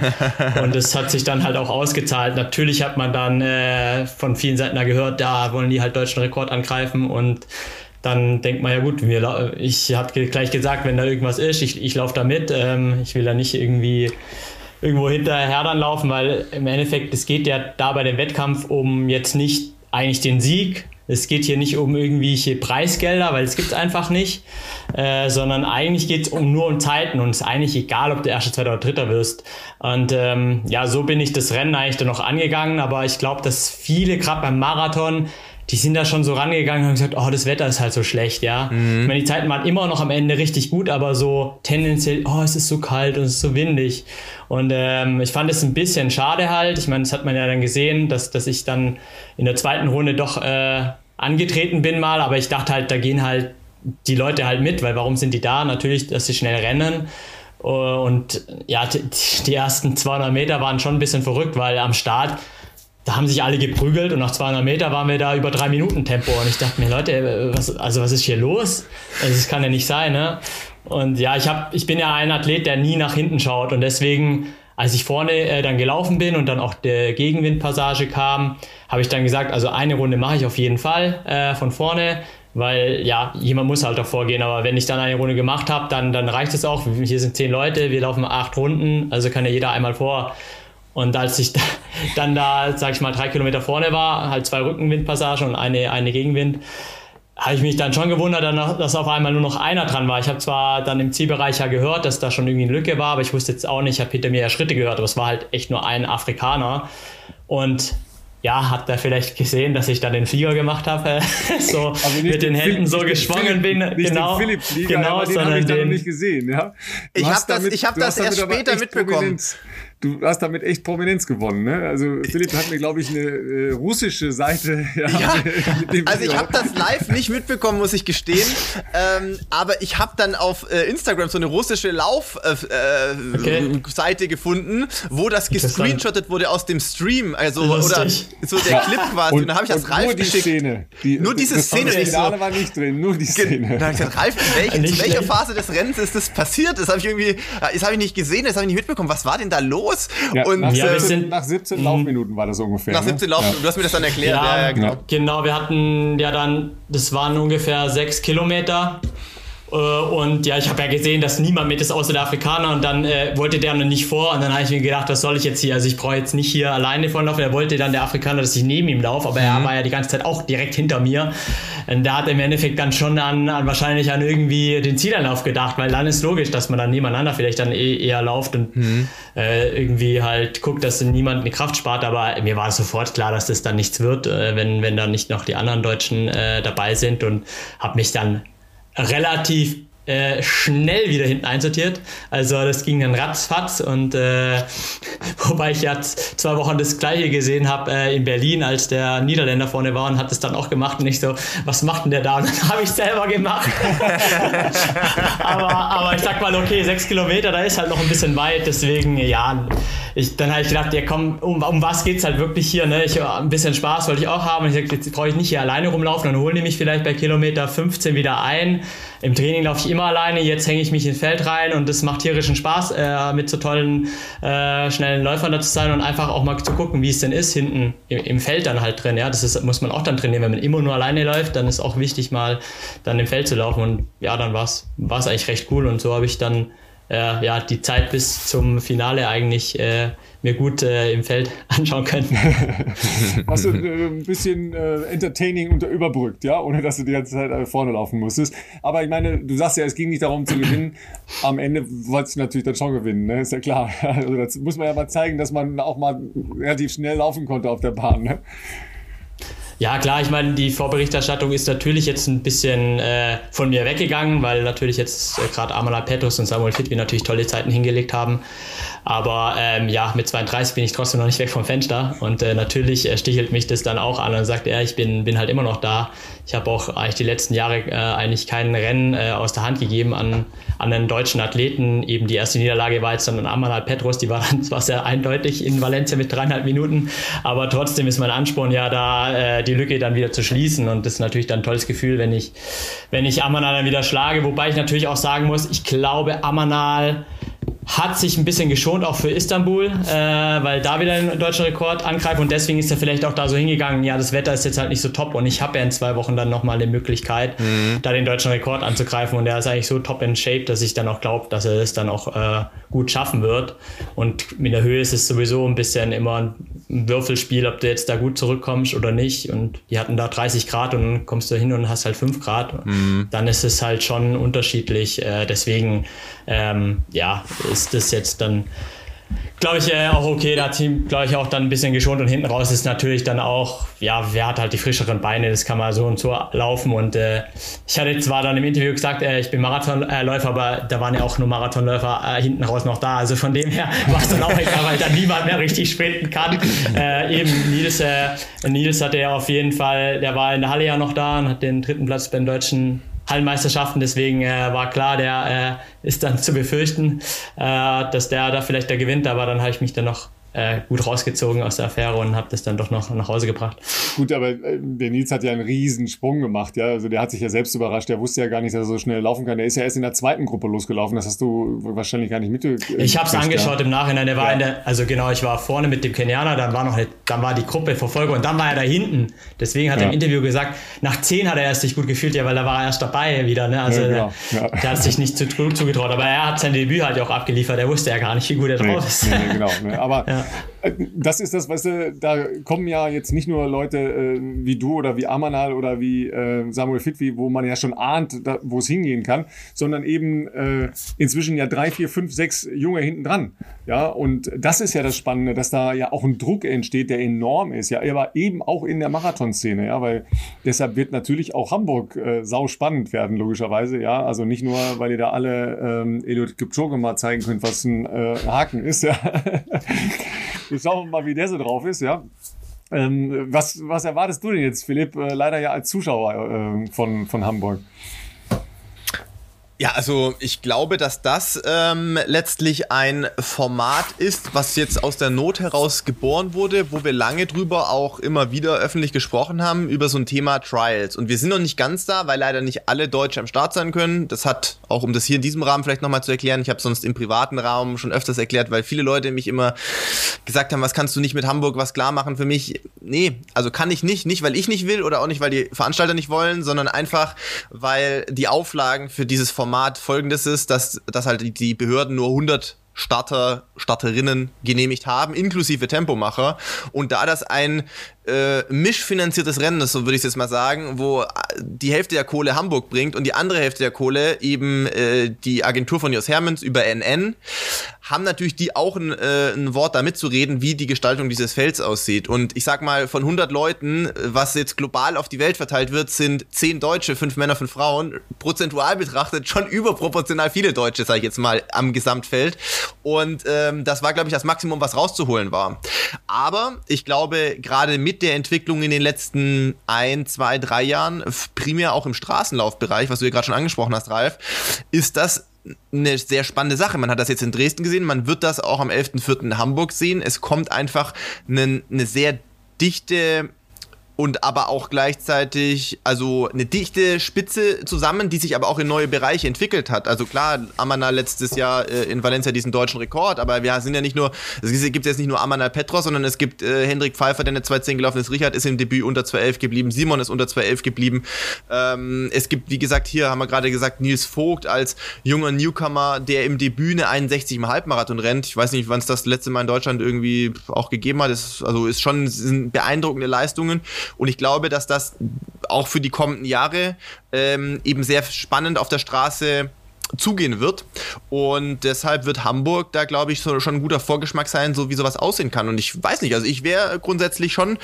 Und das hat sich dann halt auch ausgezahlt. Natürlich hat man dann äh, von vielen Seiten da gehört, da wollen die halt deutschen Rekord angreifen und dann denkt man ja gut, wir, ich habe gleich gesagt, wenn da irgendwas ist, ich, ich laufe da mit. Ähm, ich will da nicht irgendwie irgendwo hinterher dann laufen, weil im Endeffekt, es geht ja da bei dem Wettkampf um jetzt nicht eigentlich den Sieg. Es geht hier nicht um irgendwelche Preisgelder, weil es gibt es einfach nicht, äh, sondern eigentlich geht es um nur um Zeiten und es ist eigentlich egal, ob du erster, zweiter oder dritter wirst. Und ähm, ja, so bin ich das Rennen eigentlich dann noch angegangen, aber ich glaube, dass viele gerade beim Marathon die sind da schon so rangegangen und haben gesagt, oh, das Wetter ist halt so schlecht, ja. Mhm. Ich meine, die Zeiten waren immer noch am Ende richtig gut, aber so tendenziell, oh, es ist so kalt und es ist so windig. Und ähm, ich fand es ein bisschen schade halt. Ich meine, das hat man ja dann gesehen, dass, dass ich dann in der zweiten Runde doch äh, angetreten bin mal, aber ich dachte halt, da gehen halt die Leute halt mit, weil warum sind die da? Natürlich, dass sie schnell rennen. Und ja, die ersten 200 Meter waren schon ein bisschen verrückt, weil am Start da haben sich alle geprügelt und nach 200 Meter waren wir da über drei Minuten Tempo und ich dachte mir, Leute, was, also was ist hier los? Also das kann ja nicht sein, ne? Und ja, ich habe, ich bin ja ein Athlet, der nie nach hinten schaut und deswegen, als ich vorne äh, dann gelaufen bin und dann auch der Gegenwindpassage kam, habe ich dann gesagt, also eine Runde mache ich auf jeden Fall äh, von vorne, weil ja, jemand muss halt davor gehen, aber wenn ich dann eine Runde gemacht habe, dann, dann reicht es auch. Hier sind zehn Leute, wir laufen acht Runden, also kann ja jeder einmal vor. Und als ich dann da, sag ich mal, drei Kilometer vorne war, halt zwei Rückenwindpassagen und eine, eine Gegenwind, habe ich mich dann schon gewundert, dass auf einmal nur noch einer dran war. Ich habe zwar dann im Zielbereich ja gehört, dass da schon irgendwie eine Lücke war, aber ich wusste jetzt auch nicht, ich habe hinter mir ja Schritte gehört, aber es war halt echt nur ein Afrikaner. Und ja, hat er vielleicht gesehen, dass ich da den Flieger gemacht habe, so also mit den, den Händen so geschwungen bin, nicht genau, den Philipp Flieger, genau, den habe ich dann nicht gesehen, ja. Du ich habe das, ich habe das erst später mitbekommen. Prominenz du hast damit echt Prominenz gewonnen. Ne? Also Philipp hat mir, glaube ich, eine äh, russische Seite. Ja, ja also ich habe das live nicht mitbekommen, muss ich gestehen. ähm, aber ich habe dann auf äh, Instagram so eine russische Laufseite äh, äh okay. gefunden, wo das gescreenshottet wurde aus dem Stream. Also oder so der ja. Clip quasi. Und, und dann habe ich das Ralf nur die geschickt. Szene. Die, nur diese das Szene. Das Finale war nicht drin, nur die Szene. Dann habe ich gesagt, Ralf, in, welch, in welcher Phase des Rennens ist das passiert? Das habe ich irgendwie, das habe ich nicht gesehen, das habe ich nicht mitbekommen. Was war denn da los? Los. Ja, und nach, ja, 17, nach 17 Laufminuten war das ungefähr. Nach 17 ne? Laufminuten, du hast mir das dann erklärt. Ja, genau. genau, wir hatten ja dann, das waren ungefähr sechs Kilometer. Äh, und ja, ich habe ja gesehen, dass niemand mit ist außer der Afrikaner und dann äh, wollte der noch nicht vor und dann habe ich mir gedacht, was soll ich jetzt hier? Also ich brauche jetzt nicht hier alleine vorlaufen. Er wollte dann der Afrikaner, dass ich neben ihm laufe, aber mhm. er war ja die ganze Zeit auch direkt hinter mir. Und da hat er im Endeffekt dann schon an, an wahrscheinlich an irgendwie den Zielanlauf gedacht, weil dann ist logisch, dass man dann nebeneinander vielleicht dann eh, eher lauft und mhm. äh, irgendwie halt guckt, dass niemand eine Kraft spart. Aber mir war sofort klar, dass das dann nichts wird, äh, wenn, wenn dann nicht noch die anderen Deutschen äh, dabei sind und habe mich dann relativ äh, schnell wieder hinten einsortiert. Also das ging dann ratzfatz und äh, wobei ich ja zwei Wochen das gleiche gesehen habe äh, in Berlin, als der Niederländer vorne war und hat es dann auch gemacht und ich so, was macht denn der da? Und dann habe ich selber gemacht. aber, aber ich sag mal, okay, sechs Kilometer, da ist halt noch ein bisschen weit, deswegen ja, ich, dann habe ich gedacht, ja komm, um, um was es halt wirklich hier? Ne? Ich, ein bisschen Spaß wollte ich auch haben. Und ich sagte, jetzt brauche ich nicht hier alleine rumlaufen, dann holen die mich vielleicht bei Kilometer 15 wieder ein. Im Training laufe ich immer alleine, jetzt hänge ich mich ins Feld rein und es macht tierischen Spaß, äh, mit so tollen, äh, schnellen Läufern da zu sein und einfach auch mal zu gucken, wie es denn ist, hinten im, im Feld dann halt drin. Ja, das ist, muss man auch dann trainieren. Wenn man immer nur alleine läuft, dann ist auch wichtig, mal dann im Feld zu laufen. Und ja, dann war es eigentlich recht cool. Und so habe ich dann äh, ja, die Zeit bis zum Finale eigentlich äh, mir gut äh, im Feld anschauen können. Hast du äh, ein bisschen äh, entertaining unter überbrückt, ja, ohne dass du die ganze Zeit äh, vorne laufen musstest. Aber ich meine, du sagst ja, es ging nicht darum zu gewinnen. Am Ende wolltest du natürlich dann schon gewinnen, ne? ist ja klar. Also das muss man ja mal zeigen, dass man auch mal relativ schnell laufen konnte auf der Bahn. Ne? Ja, klar, ich meine, die Vorberichterstattung ist natürlich jetzt ein bisschen äh, von mir weggegangen, weil natürlich jetzt äh, gerade Amala Petrus und Samuel Fitwi natürlich tolle Zeiten hingelegt haben. Aber ähm, ja, mit 32 bin ich trotzdem noch nicht weg vom Fenster. Und äh, natürlich äh, stichelt mich das dann auch an und sagt, ja, ich bin, bin halt immer noch da. Ich habe auch eigentlich die letzten Jahre äh, eigentlich kein Rennen äh, aus der Hand gegeben an, an einen deutschen Athleten. Eben die erste Niederlage war jetzt dann an Amanal Petros, die war dann zwar sehr eindeutig in Valencia mit dreieinhalb Minuten, aber trotzdem ist mein Ansporn ja da, äh, die Lücke dann wieder zu schließen. Und das ist natürlich dann ein tolles Gefühl, wenn ich, wenn ich Amanal dann wieder schlage. Wobei ich natürlich auch sagen muss, ich glaube, Amanal hat sich ein bisschen geschont, auch für Istanbul, äh, weil da wieder einen deutschen Rekord angreift und deswegen ist er vielleicht auch da so hingegangen, ja, das Wetter ist jetzt halt nicht so top und ich habe ja in zwei Wochen dann nochmal die Möglichkeit, mhm. da den deutschen Rekord anzugreifen und der ist eigentlich so top in Shape, dass ich dann auch glaube, dass er das dann auch äh, gut schaffen wird und mit der Höhe ist es sowieso ein bisschen immer ein Würfelspiel, ob du jetzt da gut zurückkommst oder nicht und die hatten da 30 Grad und dann kommst du hin und hast halt 5 Grad, mhm. dann ist es halt schon unterschiedlich, äh, deswegen ähm, ja, ist das jetzt dann, glaube ich, äh, auch okay. Da hat Team, glaube ich, auch dann ein bisschen geschont und hinten raus ist natürlich dann auch, ja, wer hat halt die frischeren Beine, das kann mal so und so laufen. Und äh, ich hatte zwar dann im Interview gesagt, äh, ich bin Marathonläufer, aber da waren ja auch nur Marathonläufer äh, hinten raus noch da. Also von dem her war es dann auch egal, weil dann niemand mehr richtig sprinten kann. Äh, eben, Nils, äh, Nils hatte ja auf jeden Fall, der war in der Halle ja noch da und hat den dritten Platz beim deutschen Hallenmeisterschaften. Deswegen äh, war klar, der ist dann zu befürchten, äh, dass der da vielleicht der gewinnt. Aber dann habe ich mich dann noch äh, gut rausgezogen aus der Affäre und habe das dann doch noch nach Hause gebracht. Gut, aber äh, der Nils hat ja einen riesen Sprung gemacht, ja. Also der hat sich ja selbst überrascht. Der wusste ja gar nicht, dass er so schnell laufen kann. Der ist ja erst in der zweiten Gruppe losgelaufen. Das hast du wahrscheinlich gar nicht mitgekriegt. Ich habe es angeschaut ja. im Nachhinein. Der war ja. in der, also genau, ich war vorne mit dem Kenianer, dann war noch, dann war die Gruppe Verfolger und dann war er da hinten. Deswegen hat ja. er im Interview gesagt, nach zehn hat er erst sich gut gefühlt, ja, weil da war er erst dabei wieder. Ne? Also genau. der, der, hat sich nicht zu, zugetraut. Aber er hat sein Debüt halt auch abgeliefert. Er wusste ja gar nicht, wie gut er drauf nee, ist. Nee, genau. Ne? Aber das ist das, weißt du, da kommen ja jetzt nicht nur Leute äh, wie du oder wie Amanal oder wie äh, Samuel Fitwi, wo man ja schon ahnt, wo es hingehen kann, sondern eben äh, inzwischen ja drei, vier, fünf, sechs Junge hinten dran. Ja, und das ist ja das Spannende, dass da ja auch ein Druck entsteht, der enorm ist. Ja, aber eben auch in der Marathonszene, ja, weil deshalb wird natürlich auch Hamburg äh, sau spannend werden, logischerweise. Ja, also nicht nur, weil ihr da alle ähm, Eliot Kipchoge mal zeigen könnt, was ein äh, Haken ist. Ja. Wir schauen mal, wie der so drauf ist, ja. Ähm, was, was erwartest du denn jetzt, Philipp? Äh, leider ja als Zuschauer äh, von, von Hamburg. Ja, also ich glaube, dass das ähm, letztlich ein Format ist, was jetzt aus der Not heraus geboren wurde, wo wir lange drüber auch immer wieder öffentlich gesprochen haben, über so ein Thema Trials. Und wir sind noch nicht ganz da, weil leider nicht alle Deutsche am Start sein können. Das hat, auch um das hier in diesem Rahmen vielleicht nochmal zu erklären, ich habe sonst im privaten Raum schon öfters erklärt, weil viele Leute mich immer gesagt haben, was kannst du nicht mit Hamburg was klar machen für mich? Nee, also kann ich nicht. Nicht, weil ich nicht will oder auch nicht, weil die Veranstalter nicht wollen, sondern einfach, weil die Auflagen für dieses Format folgendes ist, dass, dass halt die Behörden nur 100 Starter, Starterinnen genehmigt haben, inklusive Tempomacher. Und da das ein äh, mischfinanziertes Rennen ist, so würde ich es jetzt mal sagen, wo die Hälfte der Kohle Hamburg bringt und die andere Hälfte der Kohle eben äh, die Agentur von Jos Hermans über NN, haben natürlich die auch ein, äh, ein Wort da mitzureden, wie die Gestaltung dieses Felds aussieht. Und ich sag mal, von 100 Leuten, was jetzt global auf die Welt verteilt wird, sind 10 Deutsche, 5 Männer, 5 Frauen, prozentual betrachtet schon überproportional viele Deutsche, sage ich jetzt mal, am Gesamtfeld. Und ähm, das war, glaube ich, das Maximum, was rauszuholen war. Aber ich glaube, gerade mit der Entwicklung in den letzten ein, zwei, drei Jahren, primär auch im Straßenlaufbereich, was du ja gerade schon angesprochen hast, Ralf, ist das eine sehr spannende Sache. Man hat das jetzt in Dresden gesehen, man wird das auch am 11.04. in Hamburg sehen. Es kommt einfach eine, eine sehr dichte und aber auch gleichzeitig also eine dichte Spitze zusammen, die sich aber auch in neue Bereiche entwickelt hat. Also klar, Amana letztes Jahr äh, in Valencia diesen deutschen Rekord, aber wir sind ja nicht nur, es gibt jetzt nicht nur Amana Petros, sondern es gibt äh, Hendrik Pfeiffer, der eine 2.10 gelaufen ist, Richard ist im Debüt unter 2.11 geblieben, Simon ist unter 2.11 geblieben. Ähm, es gibt, wie gesagt, hier haben wir gerade gesagt, Nils Vogt als junger Newcomer, der im Debüt eine 61 im Halbmarathon rennt. Ich weiß nicht, wann es das letzte Mal in Deutschland irgendwie auch gegeben hat. Das, also ist schon sind beeindruckende Leistungen. Und ich glaube, dass das auch für die kommenden Jahre ähm, eben sehr spannend auf der Straße zugehen wird. Und deshalb wird Hamburg da, glaube ich, so, schon ein guter Vorgeschmack sein, so wie sowas aussehen kann. Und ich weiß nicht, also ich wäre grundsätzlich schon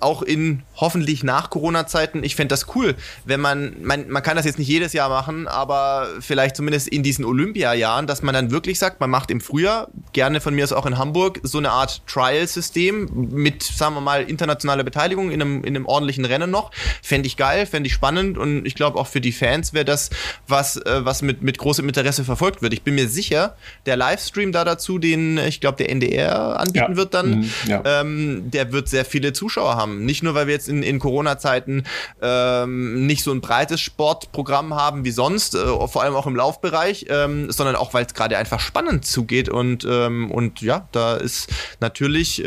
auch in hoffentlich nach Corona-Zeiten, ich fände das cool, wenn man, man, man kann das jetzt nicht jedes Jahr machen, aber vielleicht zumindest in diesen Olympia-Jahren, dass man dann wirklich sagt, man macht im Frühjahr, gerne von mir aus auch in Hamburg, so eine Art Trial-System mit, sagen wir mal, internationaler Beteiligung in einem, in einem ordentlichen Rennen noch. Fände ich geil, fände ich spannend und ich glaube auch für die Fans wäre das was, äh, was mit, mit großem Interesse verfolgt wird. Ich bin mir sicher, der Livestream da dazu, den ich glaube der NDR anbieten ja. wird dann, mhm, ja. ähm, der wird sehr viele Zuschauer haben. Nicht nur, weil wir jetzt in, in Corona-Zeiten ähm, nicht so ein breites Sportprogramm haben wie sonst, äh, vor allem auch im Laufbereich, ähm, sondern auch, weil es gerade einfach spannend zugeht und, ähm, und ja, da ist natürlich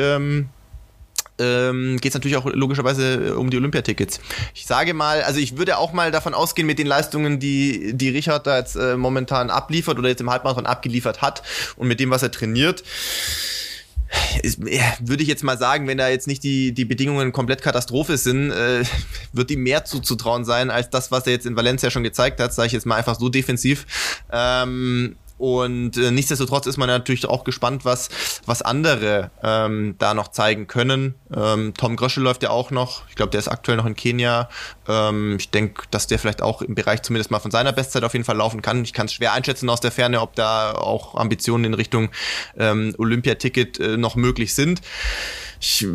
ähm, geht es natürlich auch logischerweise äh, um die Olympiatickets. Ich sage mal, also ich würde auch mal davon ausgehen, mit den Leistungen, die, die Richard da jetzt äh, momentan abliefert oder jetzt im Halbmarathon abgeliefert hat und mit dem, was er trainiert, ist, würde ich jetzt mal sagen, wenn da jetzt nicht die, die Bedingungen komplett Katastrophe sind, äh, wird ihm mehr zuzutrauen sein als das, was er jetzt in Valencia schon gezeigt hat, sage ich jetzt mal einfach so defensiv. Ähm, und äh, nichtsdestotrotz ist man natürlich auch gespannt, was, was andere ähm, da noch zeigen können. Ähm, Tom Gröschel läuft ja auch noch. Ich glaube, der ist aktuell noch in Kenia. Ähm, ich denke, dass der vielleicht auch im Bereich zumindest mal von seiner Bestzeit auf jeden Fall laufen kann. Ich kann es schwer einschätzen aus der Ferne, ob da auch Ambitionen in Richtung ähm, Olympiaticket äh, noch möglich sind. Ich,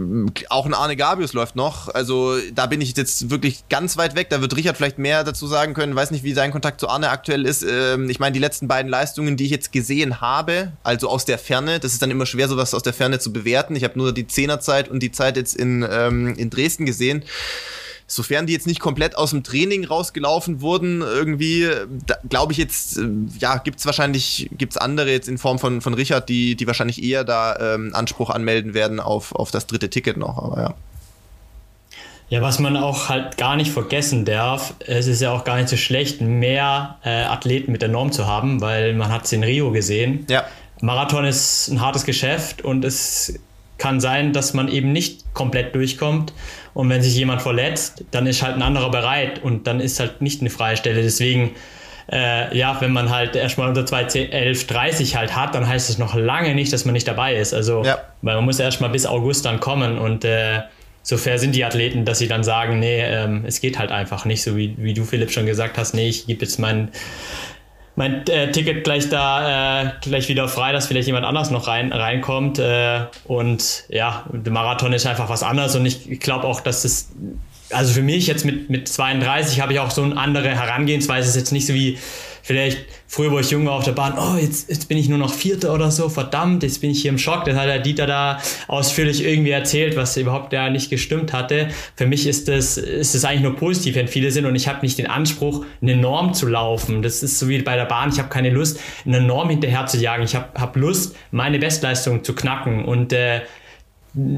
auch ein Arne Gabius läuft noch. Also da bin ich jetzt wirklich ganz weit weg. Da wird Richard vielleicht mehr dazu sagen können. Weiß nicht, wie sein Kontakt zu Arne aktuell ist. Ähm, ich meine, die letzten beiden Leistungen, die ich jetzt gesehen habe, also aus der Ferne, das ist dann immer schwer, sowas aus der Ferne zu bewerten. Ich habe nur die Zehnerzeit und die Zeit jetzt in, ähm, in Dresden gesehen sofern die jetzt nicht komplett aus dem Training rausgelaufen wurden, irgendwie, glaube ich jetzt, äh, ja, gibt es wahrscheinlich, gibt es andere jetzt in Form von, von Richard, die, die wahrscheinlich eher da ähm, Anspruch anmelden werden auf, auf das dritte Ticket noch, aber ja. Ja, was man auch halt gar nicht vergessen darf, es ist ja auch gar nicht so schlecht, mehr äh, Athleten mit der Norm zu haben, weil man hat es in Rio gesehen. Ja. Marathon ist ein hartes Geschäft und es kann sein, dass man eben nicht komplett durchkommt. Und wenn sich jemand verletzt, dann ist halt ein anderer bereit und dann ist halt nicht eine freie Stelle. Deswegen, äh, ja, wenn man halt erstmal unter 2.11.30 halt hat, dann heißt es noch lange nicht, dass man nicht dabei ist. Also, ja. weil man muss erstmal bis August dann kommen und äh, so fair sind die Athleten, dass sie dann sagen, nee, ähm, es geht halt einfach nicht, so wie, wie du, Philipp, schon gesagt hast, nee, ich gebe jetzt meinen mein äh, Ticket gleich da äh, gleich wieder frei, dass vielleicht jemand anders noch rein reinkommt. Äh, und ja, der Marathon ist einfach was anderes und ich glaube auch, dass es also für mich jetzt mit, mit 32 habe ich auch so eine andere Herangehensweise. Es ist jetzt nicht so wie vielleicht früher, wo ich jung war auf der Bahn, oh, jetzt, jetzt bin ich nur noch Vierter oder so, verdammt, jetzt bin ich hier im Schock. Das hat der Dieter da ausführlich irgendwie erzählt, was überhaupt da nicht gestimmt hatte. Für mich ist das, ist das eigentlich nur positiv, wenn viele sind und ich habe nicht den Anspruch, eine Norm zu laufen. Das ist so wie bei der Bahn, ich habe keine Lust, eine Norm hinterher zu jagen. Ich habe hab Lust, meine Bestleistung zu knacken und äh,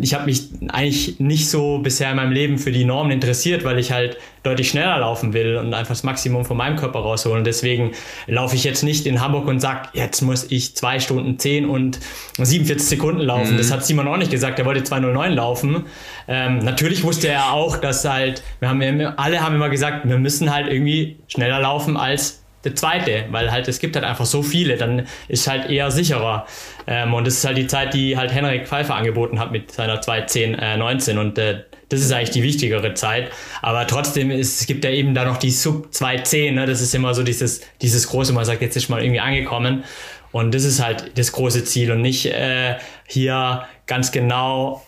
ich habe mich eigentlich nicht so bisher in meinem Leben für die Normen interessiert, weil ich halt deutlich schneller laufen will und einfach das Maximum von meinem Körper rausholen. Deswegen laufe ich jetzt nicht in Hamburg und sage, jetzt muss ich zwei Stunden 10 und 47 Sekunden laufen. Mhm. Das hat Simon auch nicht gesagt, er wollte 209 laufen. Ähm, natürlich wusste er auch, dass halt, wir haben alle haben immer gesagt, wir müssen halt irgendwie schneller laufen als der zweite, weil halt es gibt halt einfach so viele, dann ist halt eher sicherer. Ähm, und das ist halt die Zeit, die halt Henrik Pfeiffer angeboten hat mit seiner 2.10, äh, 19 und äh, das ist eigentlich die wichtigere Zeit. Aber trotzdem ist, es gibt ja eben da noch die Sub 2.10, ne? das ist immer so dieses, dieses große, man sagt, jetzt ist mal irgendwie angekommen. Und das ist halt das große Ziel und nicht äh, hier ganz genau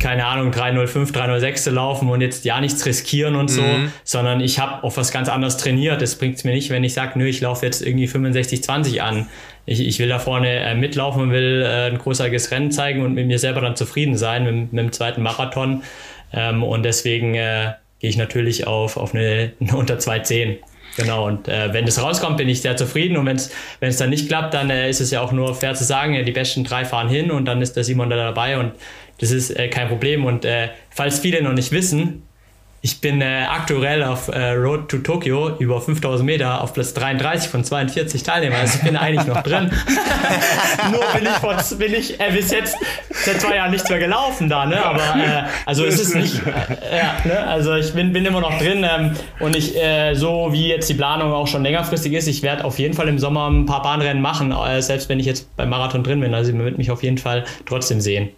keine Ahnung, 305, 306 zu laufen und jetzt ja nichts riskieren und so, mhm. sondern ich habe auf was ganz anderes trainiert. Das bringt es mir nicht, wenn ich sage, nö, ich laufe jetzt irgendwie 65, 20 an. Ich, ich will da vorne äh, mitlaufen und will äh, ein großartiges Rennen zeigen und mit mir selber dann zufrieden sein mit, mit dem zweiten Marathon. Ähm, und deswegen äh, gehe ich natürlich auf, auf eine, eine unter 210. Genau, und äh, wenn das rauskommt, bin ich sehr zufrieden. Und wenn es dann nicht klappt, dann äh, ist es ja auch nur fair zu sagen, ja, die besten drei fahren hin und dann ist der Simon da dabei und das ist äh, kein Problem. Und äh, falls viele noch nicht wissen, ich bin äh, aktuell auf äh, Road to Tokyo über 5000 Meter auf Platz 33 von 42 Teilnehmern. Also ich bin eigentlich noch drin. Nur bin ich, von, bin ich äh, bis jetzt seit zwei Jahren nichts mehr gelaufen da, ne? Aber äh, also es ist nicht, äh, ja, ne? Also ich bin, bin immer noch drin ähm, und ich, äh, so wie jetzt die Planung auch schon längerfristig ist, ich werde auf jeden Fall im Sommer ein paar Bahnrennen machen, selbst wenn ich jetzt beim Marathon drin bin. Also man wird mich auf jeden Fall trotzdem sehen.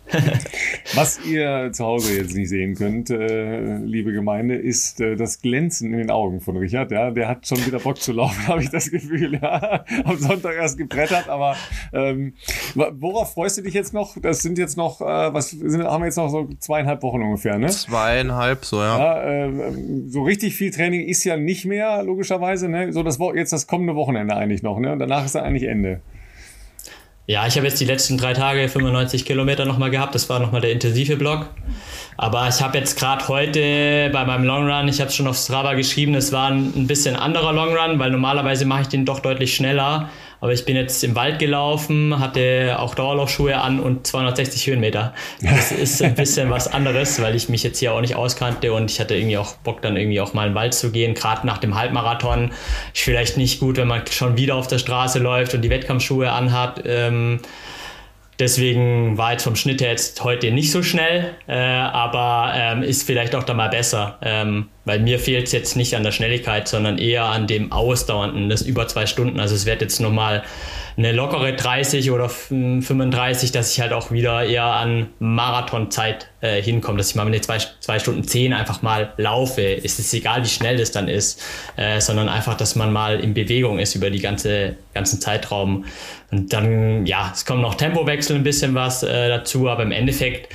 Was ihr zu Hause jetzt nicht sehen könnt, liebe Gemeinde, ist äh, das Glänzen in den Augen von Richard. Ja, der hat schon wieder Bock zu laufen, habe ich das Gefühl. Ja, am Sonntag erst gebrettert, aber ähm, worauf freust du dich jetzt noch? Das sind jetzt noch, äh, was sind, haben wir jetzt noch so zweieinhalb Wochen ungefähr, ne? Zweieinhalb, so ja. ja äh, so richtig viel Training ist ja nicht mehr, logischerweise. Ne? So das jetzt das kommende Wochenende eigentlich noch, ne? Und danach ist dann eigentlich Ende. Ja, ich habe jetzt die letzten drei Tage 95 Kilometer nochmal gehabt. Das war nochmal der intensive Block. Aber ich habe jetzt gerade heute bei meinem Long Run, ich habe es schon auf Strava geschrieben, es war ein, bisschen anderer Long Run, weil normalerweise mache ich den doch deutlich schneller. Aber ich bin jetzt im Wald gelaufen, hatte auch Dauerlaufschuhe an und 260 Höhenmeter. Das ist ein bisschen was anderes, weil ich mich jetzt hier auch nicht auskannte und ich hatte irgendwie auch Bock, dann irgendwie auch mal in den Wald zu gehen. Gerade nach dem Halbmarathon ist vielleicht nicht gut, wenn man schon wieder auf der Straße läuft und die Wettkampfschuhe anhat. Ähm, Deswegen war jetzt vom Schnitt her jetzt heute nicht so schnell, äh, aber ähm, ist vielleicht auch da mal besser, ähm, weil mir fehlt es jetzt nicht an der Schnelligkeit, sondern eher an dem Ausdauernden, das über zwei Stunden. Also es wird jetzt nochmal eine lockere 30 oder 35, dass ich halt auch wieder eher an Marathonzeit äh, hinkomme, dass ich mal mit zwei, zwei Stunden zehn einfach mal laufe. Es ist egal, wie schnell das dann ist, äh, sondern einfach, dass man mal in Bewegung ist über die ganze ganzen Zeitraum. Und dann, ja, es kommt noch Tempowechsel ein bisschen was äh, dazu, aber im Endeffekt,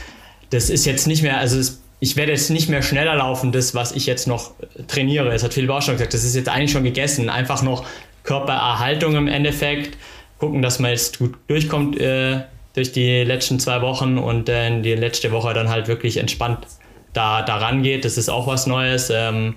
das ist jetzt nicht mehr, also es, ich werde jetzt nicht mehr schneller laufen, das, was ich jetzt noch trainiere. Das hat Philipp auch schon gesagt, das ist jetzt eigentlich schon gegessen. Einfach noch Körpererhaltung im Endeffekt gucken, dass man jetzt gut durchkommt äh, durch die letzten zwei Wochen und äh, die letzte Woche dann halt wirklich entspannt da, da rangeht. Das ist auch was Neues. Ähm,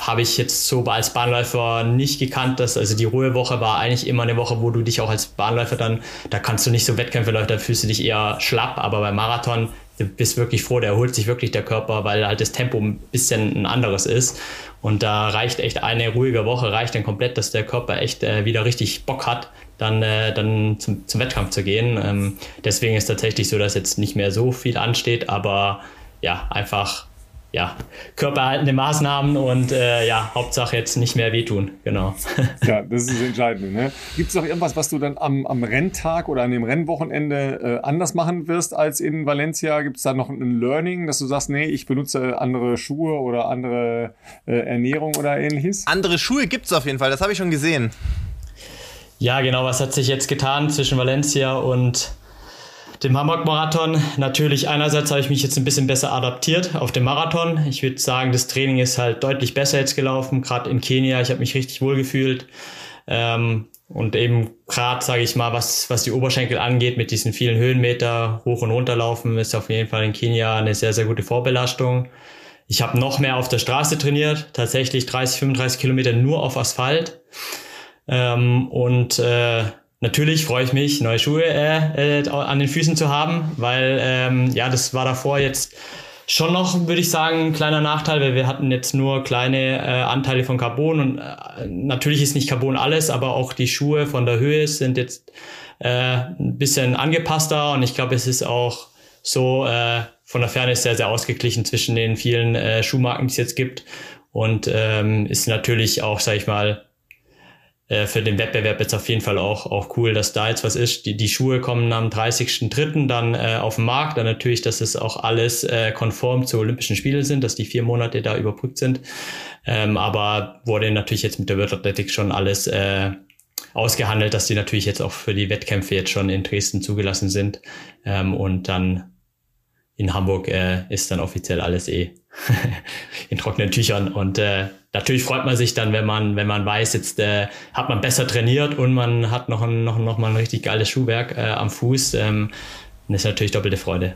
habe ich jetzt so als Bahnläufer nicht gekannt. Dass, also die Ruhewoche war eigentlich immer eine Woche, wo du dich auch als Bahnläufer dann, da kannst du nicht so Wettkämpfe laufen, da fühlst du dich eher schlapp, aber beim Marathon, du bist wirklich froh, der erholt sich wirklich der Körper, weil halt das Tempo ein bisschen ein anderes ist. Und da reicht echt eine ruhige Woche, reicht dann komplett, dass der Körper echt äh, wieder richtig Bock hat, dann, äh, dann zum, zum Wettkampf zu gehen. Ähm, deswegen ist tatsächlich so, dass jetzt nicht mehr so viel ansteht, aber ja, einfach ja, körpererhaltende Maßnahmen und äh, ja, Hauptsache jetzt nicht mehr wehtun, genau. Ja, das ist das Entscheidende. Ne? Gibt es noch irgendwas, was du dann am, am Renntag oder an dem Rennwochenende äh, anders machen wirst als in Valencia? Gibt es da noch ein Learning, dass du sagst, nee, ich benutze andere Schuhe oder andere äh, Ernährung oder ähnliches? Andere Schuhe gibt es auf jeden Fall, das habe ich schon gesehen. Ja, genau. Was hat sich jetzt getan zwischen Valencia und dem Hamburg-Marathon? Natürlich, einerseits habe ich mich jetzt ein bisschen besser adaptiert auf den Marathon. Ich würde sagen, das Training ist halt deutlich besser jetzt gelaufen, gerade in Kenia. Ich habe mich richtig wohl gefühlt. Ähm, und eben gerade, sage ich mal, was, was die Oberschenkel angeht, mit diesen vielen Höhenmeter hoch und runter laufen, ist auf jeden Fall in Kenia eine sehr, sehr gute Vorbelastung. Ich habe noch mehr auf der Straße trainiert, tatsächlich 30, 35 Kilometer nur auf Asphalt. Ähm, und äh, natürlich freue ich mich, neue Schuhe äh, äh, an den Füßen zu haben, weil ähm, ja, das war davor jetzt schon noch, würde ich sagen, ein kleiner Nachteil, weil wir hatten jetzt nur kleine äh, Anteile von Carbon und äh, natürlich ist nicht Carbon alles, aber auch die Schuhe von der Höhe sind jetzt äh, ein bisschen angepasster und ich glaube, es ist auch so äh, von der Ferne sehr, sehr ausgeglichen zwischen den vielen äh, Schuhmarken, die es jetzt gibt und ähm, ist natürlich auch, sag ich mal, äh, für den Wettbewerb jetzt auf jeden Fall auch, auch cool, dass da jetzt was ist. Die, die Schuhe kommen am 30.03. dann äh, auf den Markt. Dann natürlich, dass es auch alles äh, konform zu Olympischen Spielen sind, dass die vier Monate da überbrückt sind. Ähm, aber wurde natürlich jetzt mit der World Athletics schon alles äh, ausgehandelt, dass die natürlich jetzt auch für die Wettkämpfe jetzt schon in Dresden zugelassen sind. Ähm, und dann in Hamburg äh, ist dann offiziell alles eh in trockenen Tüchern. Und äh, natürlich freut man sich dann, wenn man, wenn man weiß, jetzt äh, hat man besser trainiert und man hat noch, ein, noch, noch mal ein richtig geiles Schuhwerk äh, am Fuß. Ähm, das ist natürlich doppelte Freude.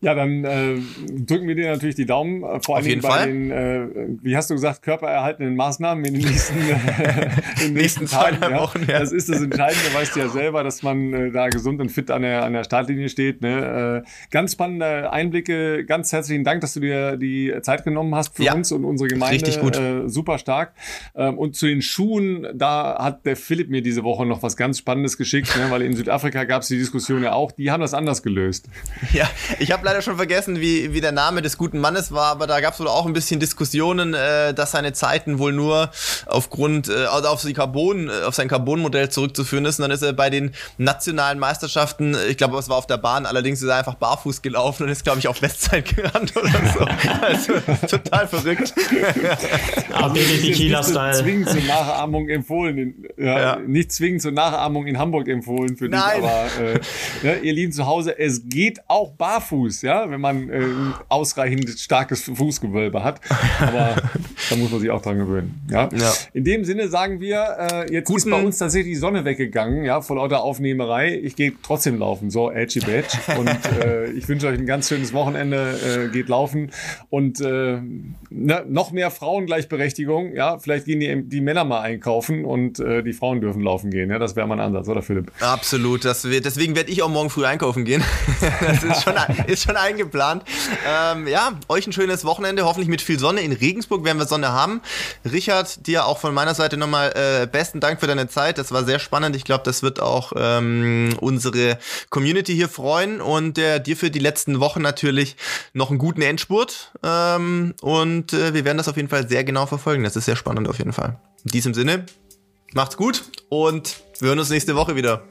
Ja, dann äh, drücken wir dir natürlich die Daumen, äh, vor allem bei Fall. den, äh, wie hast du gesagt, körpererhaltenden Maßnahmen in den nächsten, äh, in den nächsten Tagen. Ja. Wochen, ja. Das ist das Entscheidende, weißt du ja selber, dass man äh, da gesund und fit an der, an der Startlinie steht. Ne? Äh, ganz spannende Einblicke, ganz herzlichen Dank, dass du dir die Zeit genommen hast für ja. uns und unsere Gemeinde. Richtig gut. Äh, super stark. Ähm, und zu den Schuhen, da hat der Philipp mir diese Woche noch was ganz Spannendes geschickt, ne? weil in Südafrika gab es die Diskussion ja auch, die haben das anders gelöst. Ja, ich habe leider schon vergessen, wie, wie der Name des guten Mannes war, aber da gab es wohl auch ein bisschen Diskussionen, äh, dass seine Zeiten wohl nur aufgrund, äh, also auf, die Carbon, äh, auf sein Carbon-Modell zurückzuführen ist. Und dann ist er bei den nationalen Meisterschaften, äh, ich glaube, es war auf der Bahn, allerdings ist er einfach barfuß gelaufen und ist, glaube ich, auf Westzeit gerannt oder so. also total verrückt. Aber Baby Tequila-Style. Zwingend zur Nachahmung empfohlen. In, ja, ja. Nicht zwingend zur Nachahmung in Hamburg empfohlen für dich, Nein. aber äh, ja, ihr Lieben zu Hause, es geht auch barfuß, ja, wenn man äh, ein ausreichend starkes Fußgewölbe hat. Aber da muss man sich auch dran gewöhnen. Ja? ja. In dem Sinne sagen wir, äh, jetzt Guten. ist bei uns tatsächlich die Sonne weggegangen, ja, vor lauter Aufnehmerei. Ich gehe trotzdem laufen, so edgy badge. Und äh, ich wünsche euch ein ganz schönes Wochenende. Äh, geht laufen und äh, ne, noch mehr Frauengleichberechtigung. Ja, vielleicht gehen die, die Männer mal einkaufen und äh, die Frauen dürfen laufen gehen. Ja, das wäre mein Ansatz, oder Philipp? Absolut. Das wird, deswegen werde ich auch morgen früh einkaufen gehen. das ist schon, ist schon eingeplant. Ähm, ja, euch ein schönes Wochenende, hoffentlich mit viel Sonne. In Regensburg werden wir Sonne haben. Richard, dir auch von meiner Seite nochmal äh, besten Dank für deine Zeit. Das war sehr spannend. Ich glaube, das wird auch ähm, unsere Community hier freuen und äh, dir für die letzten Wochen natürlich noch einen guten Endspurt. Ähm, und äh, wir werden das auf jeden Fall sehr genau verfolgen. Das ist sehr spannend auf jeden Fall. In diesem Sinne, macht's gut und wir hören uns nächste Woche wieder.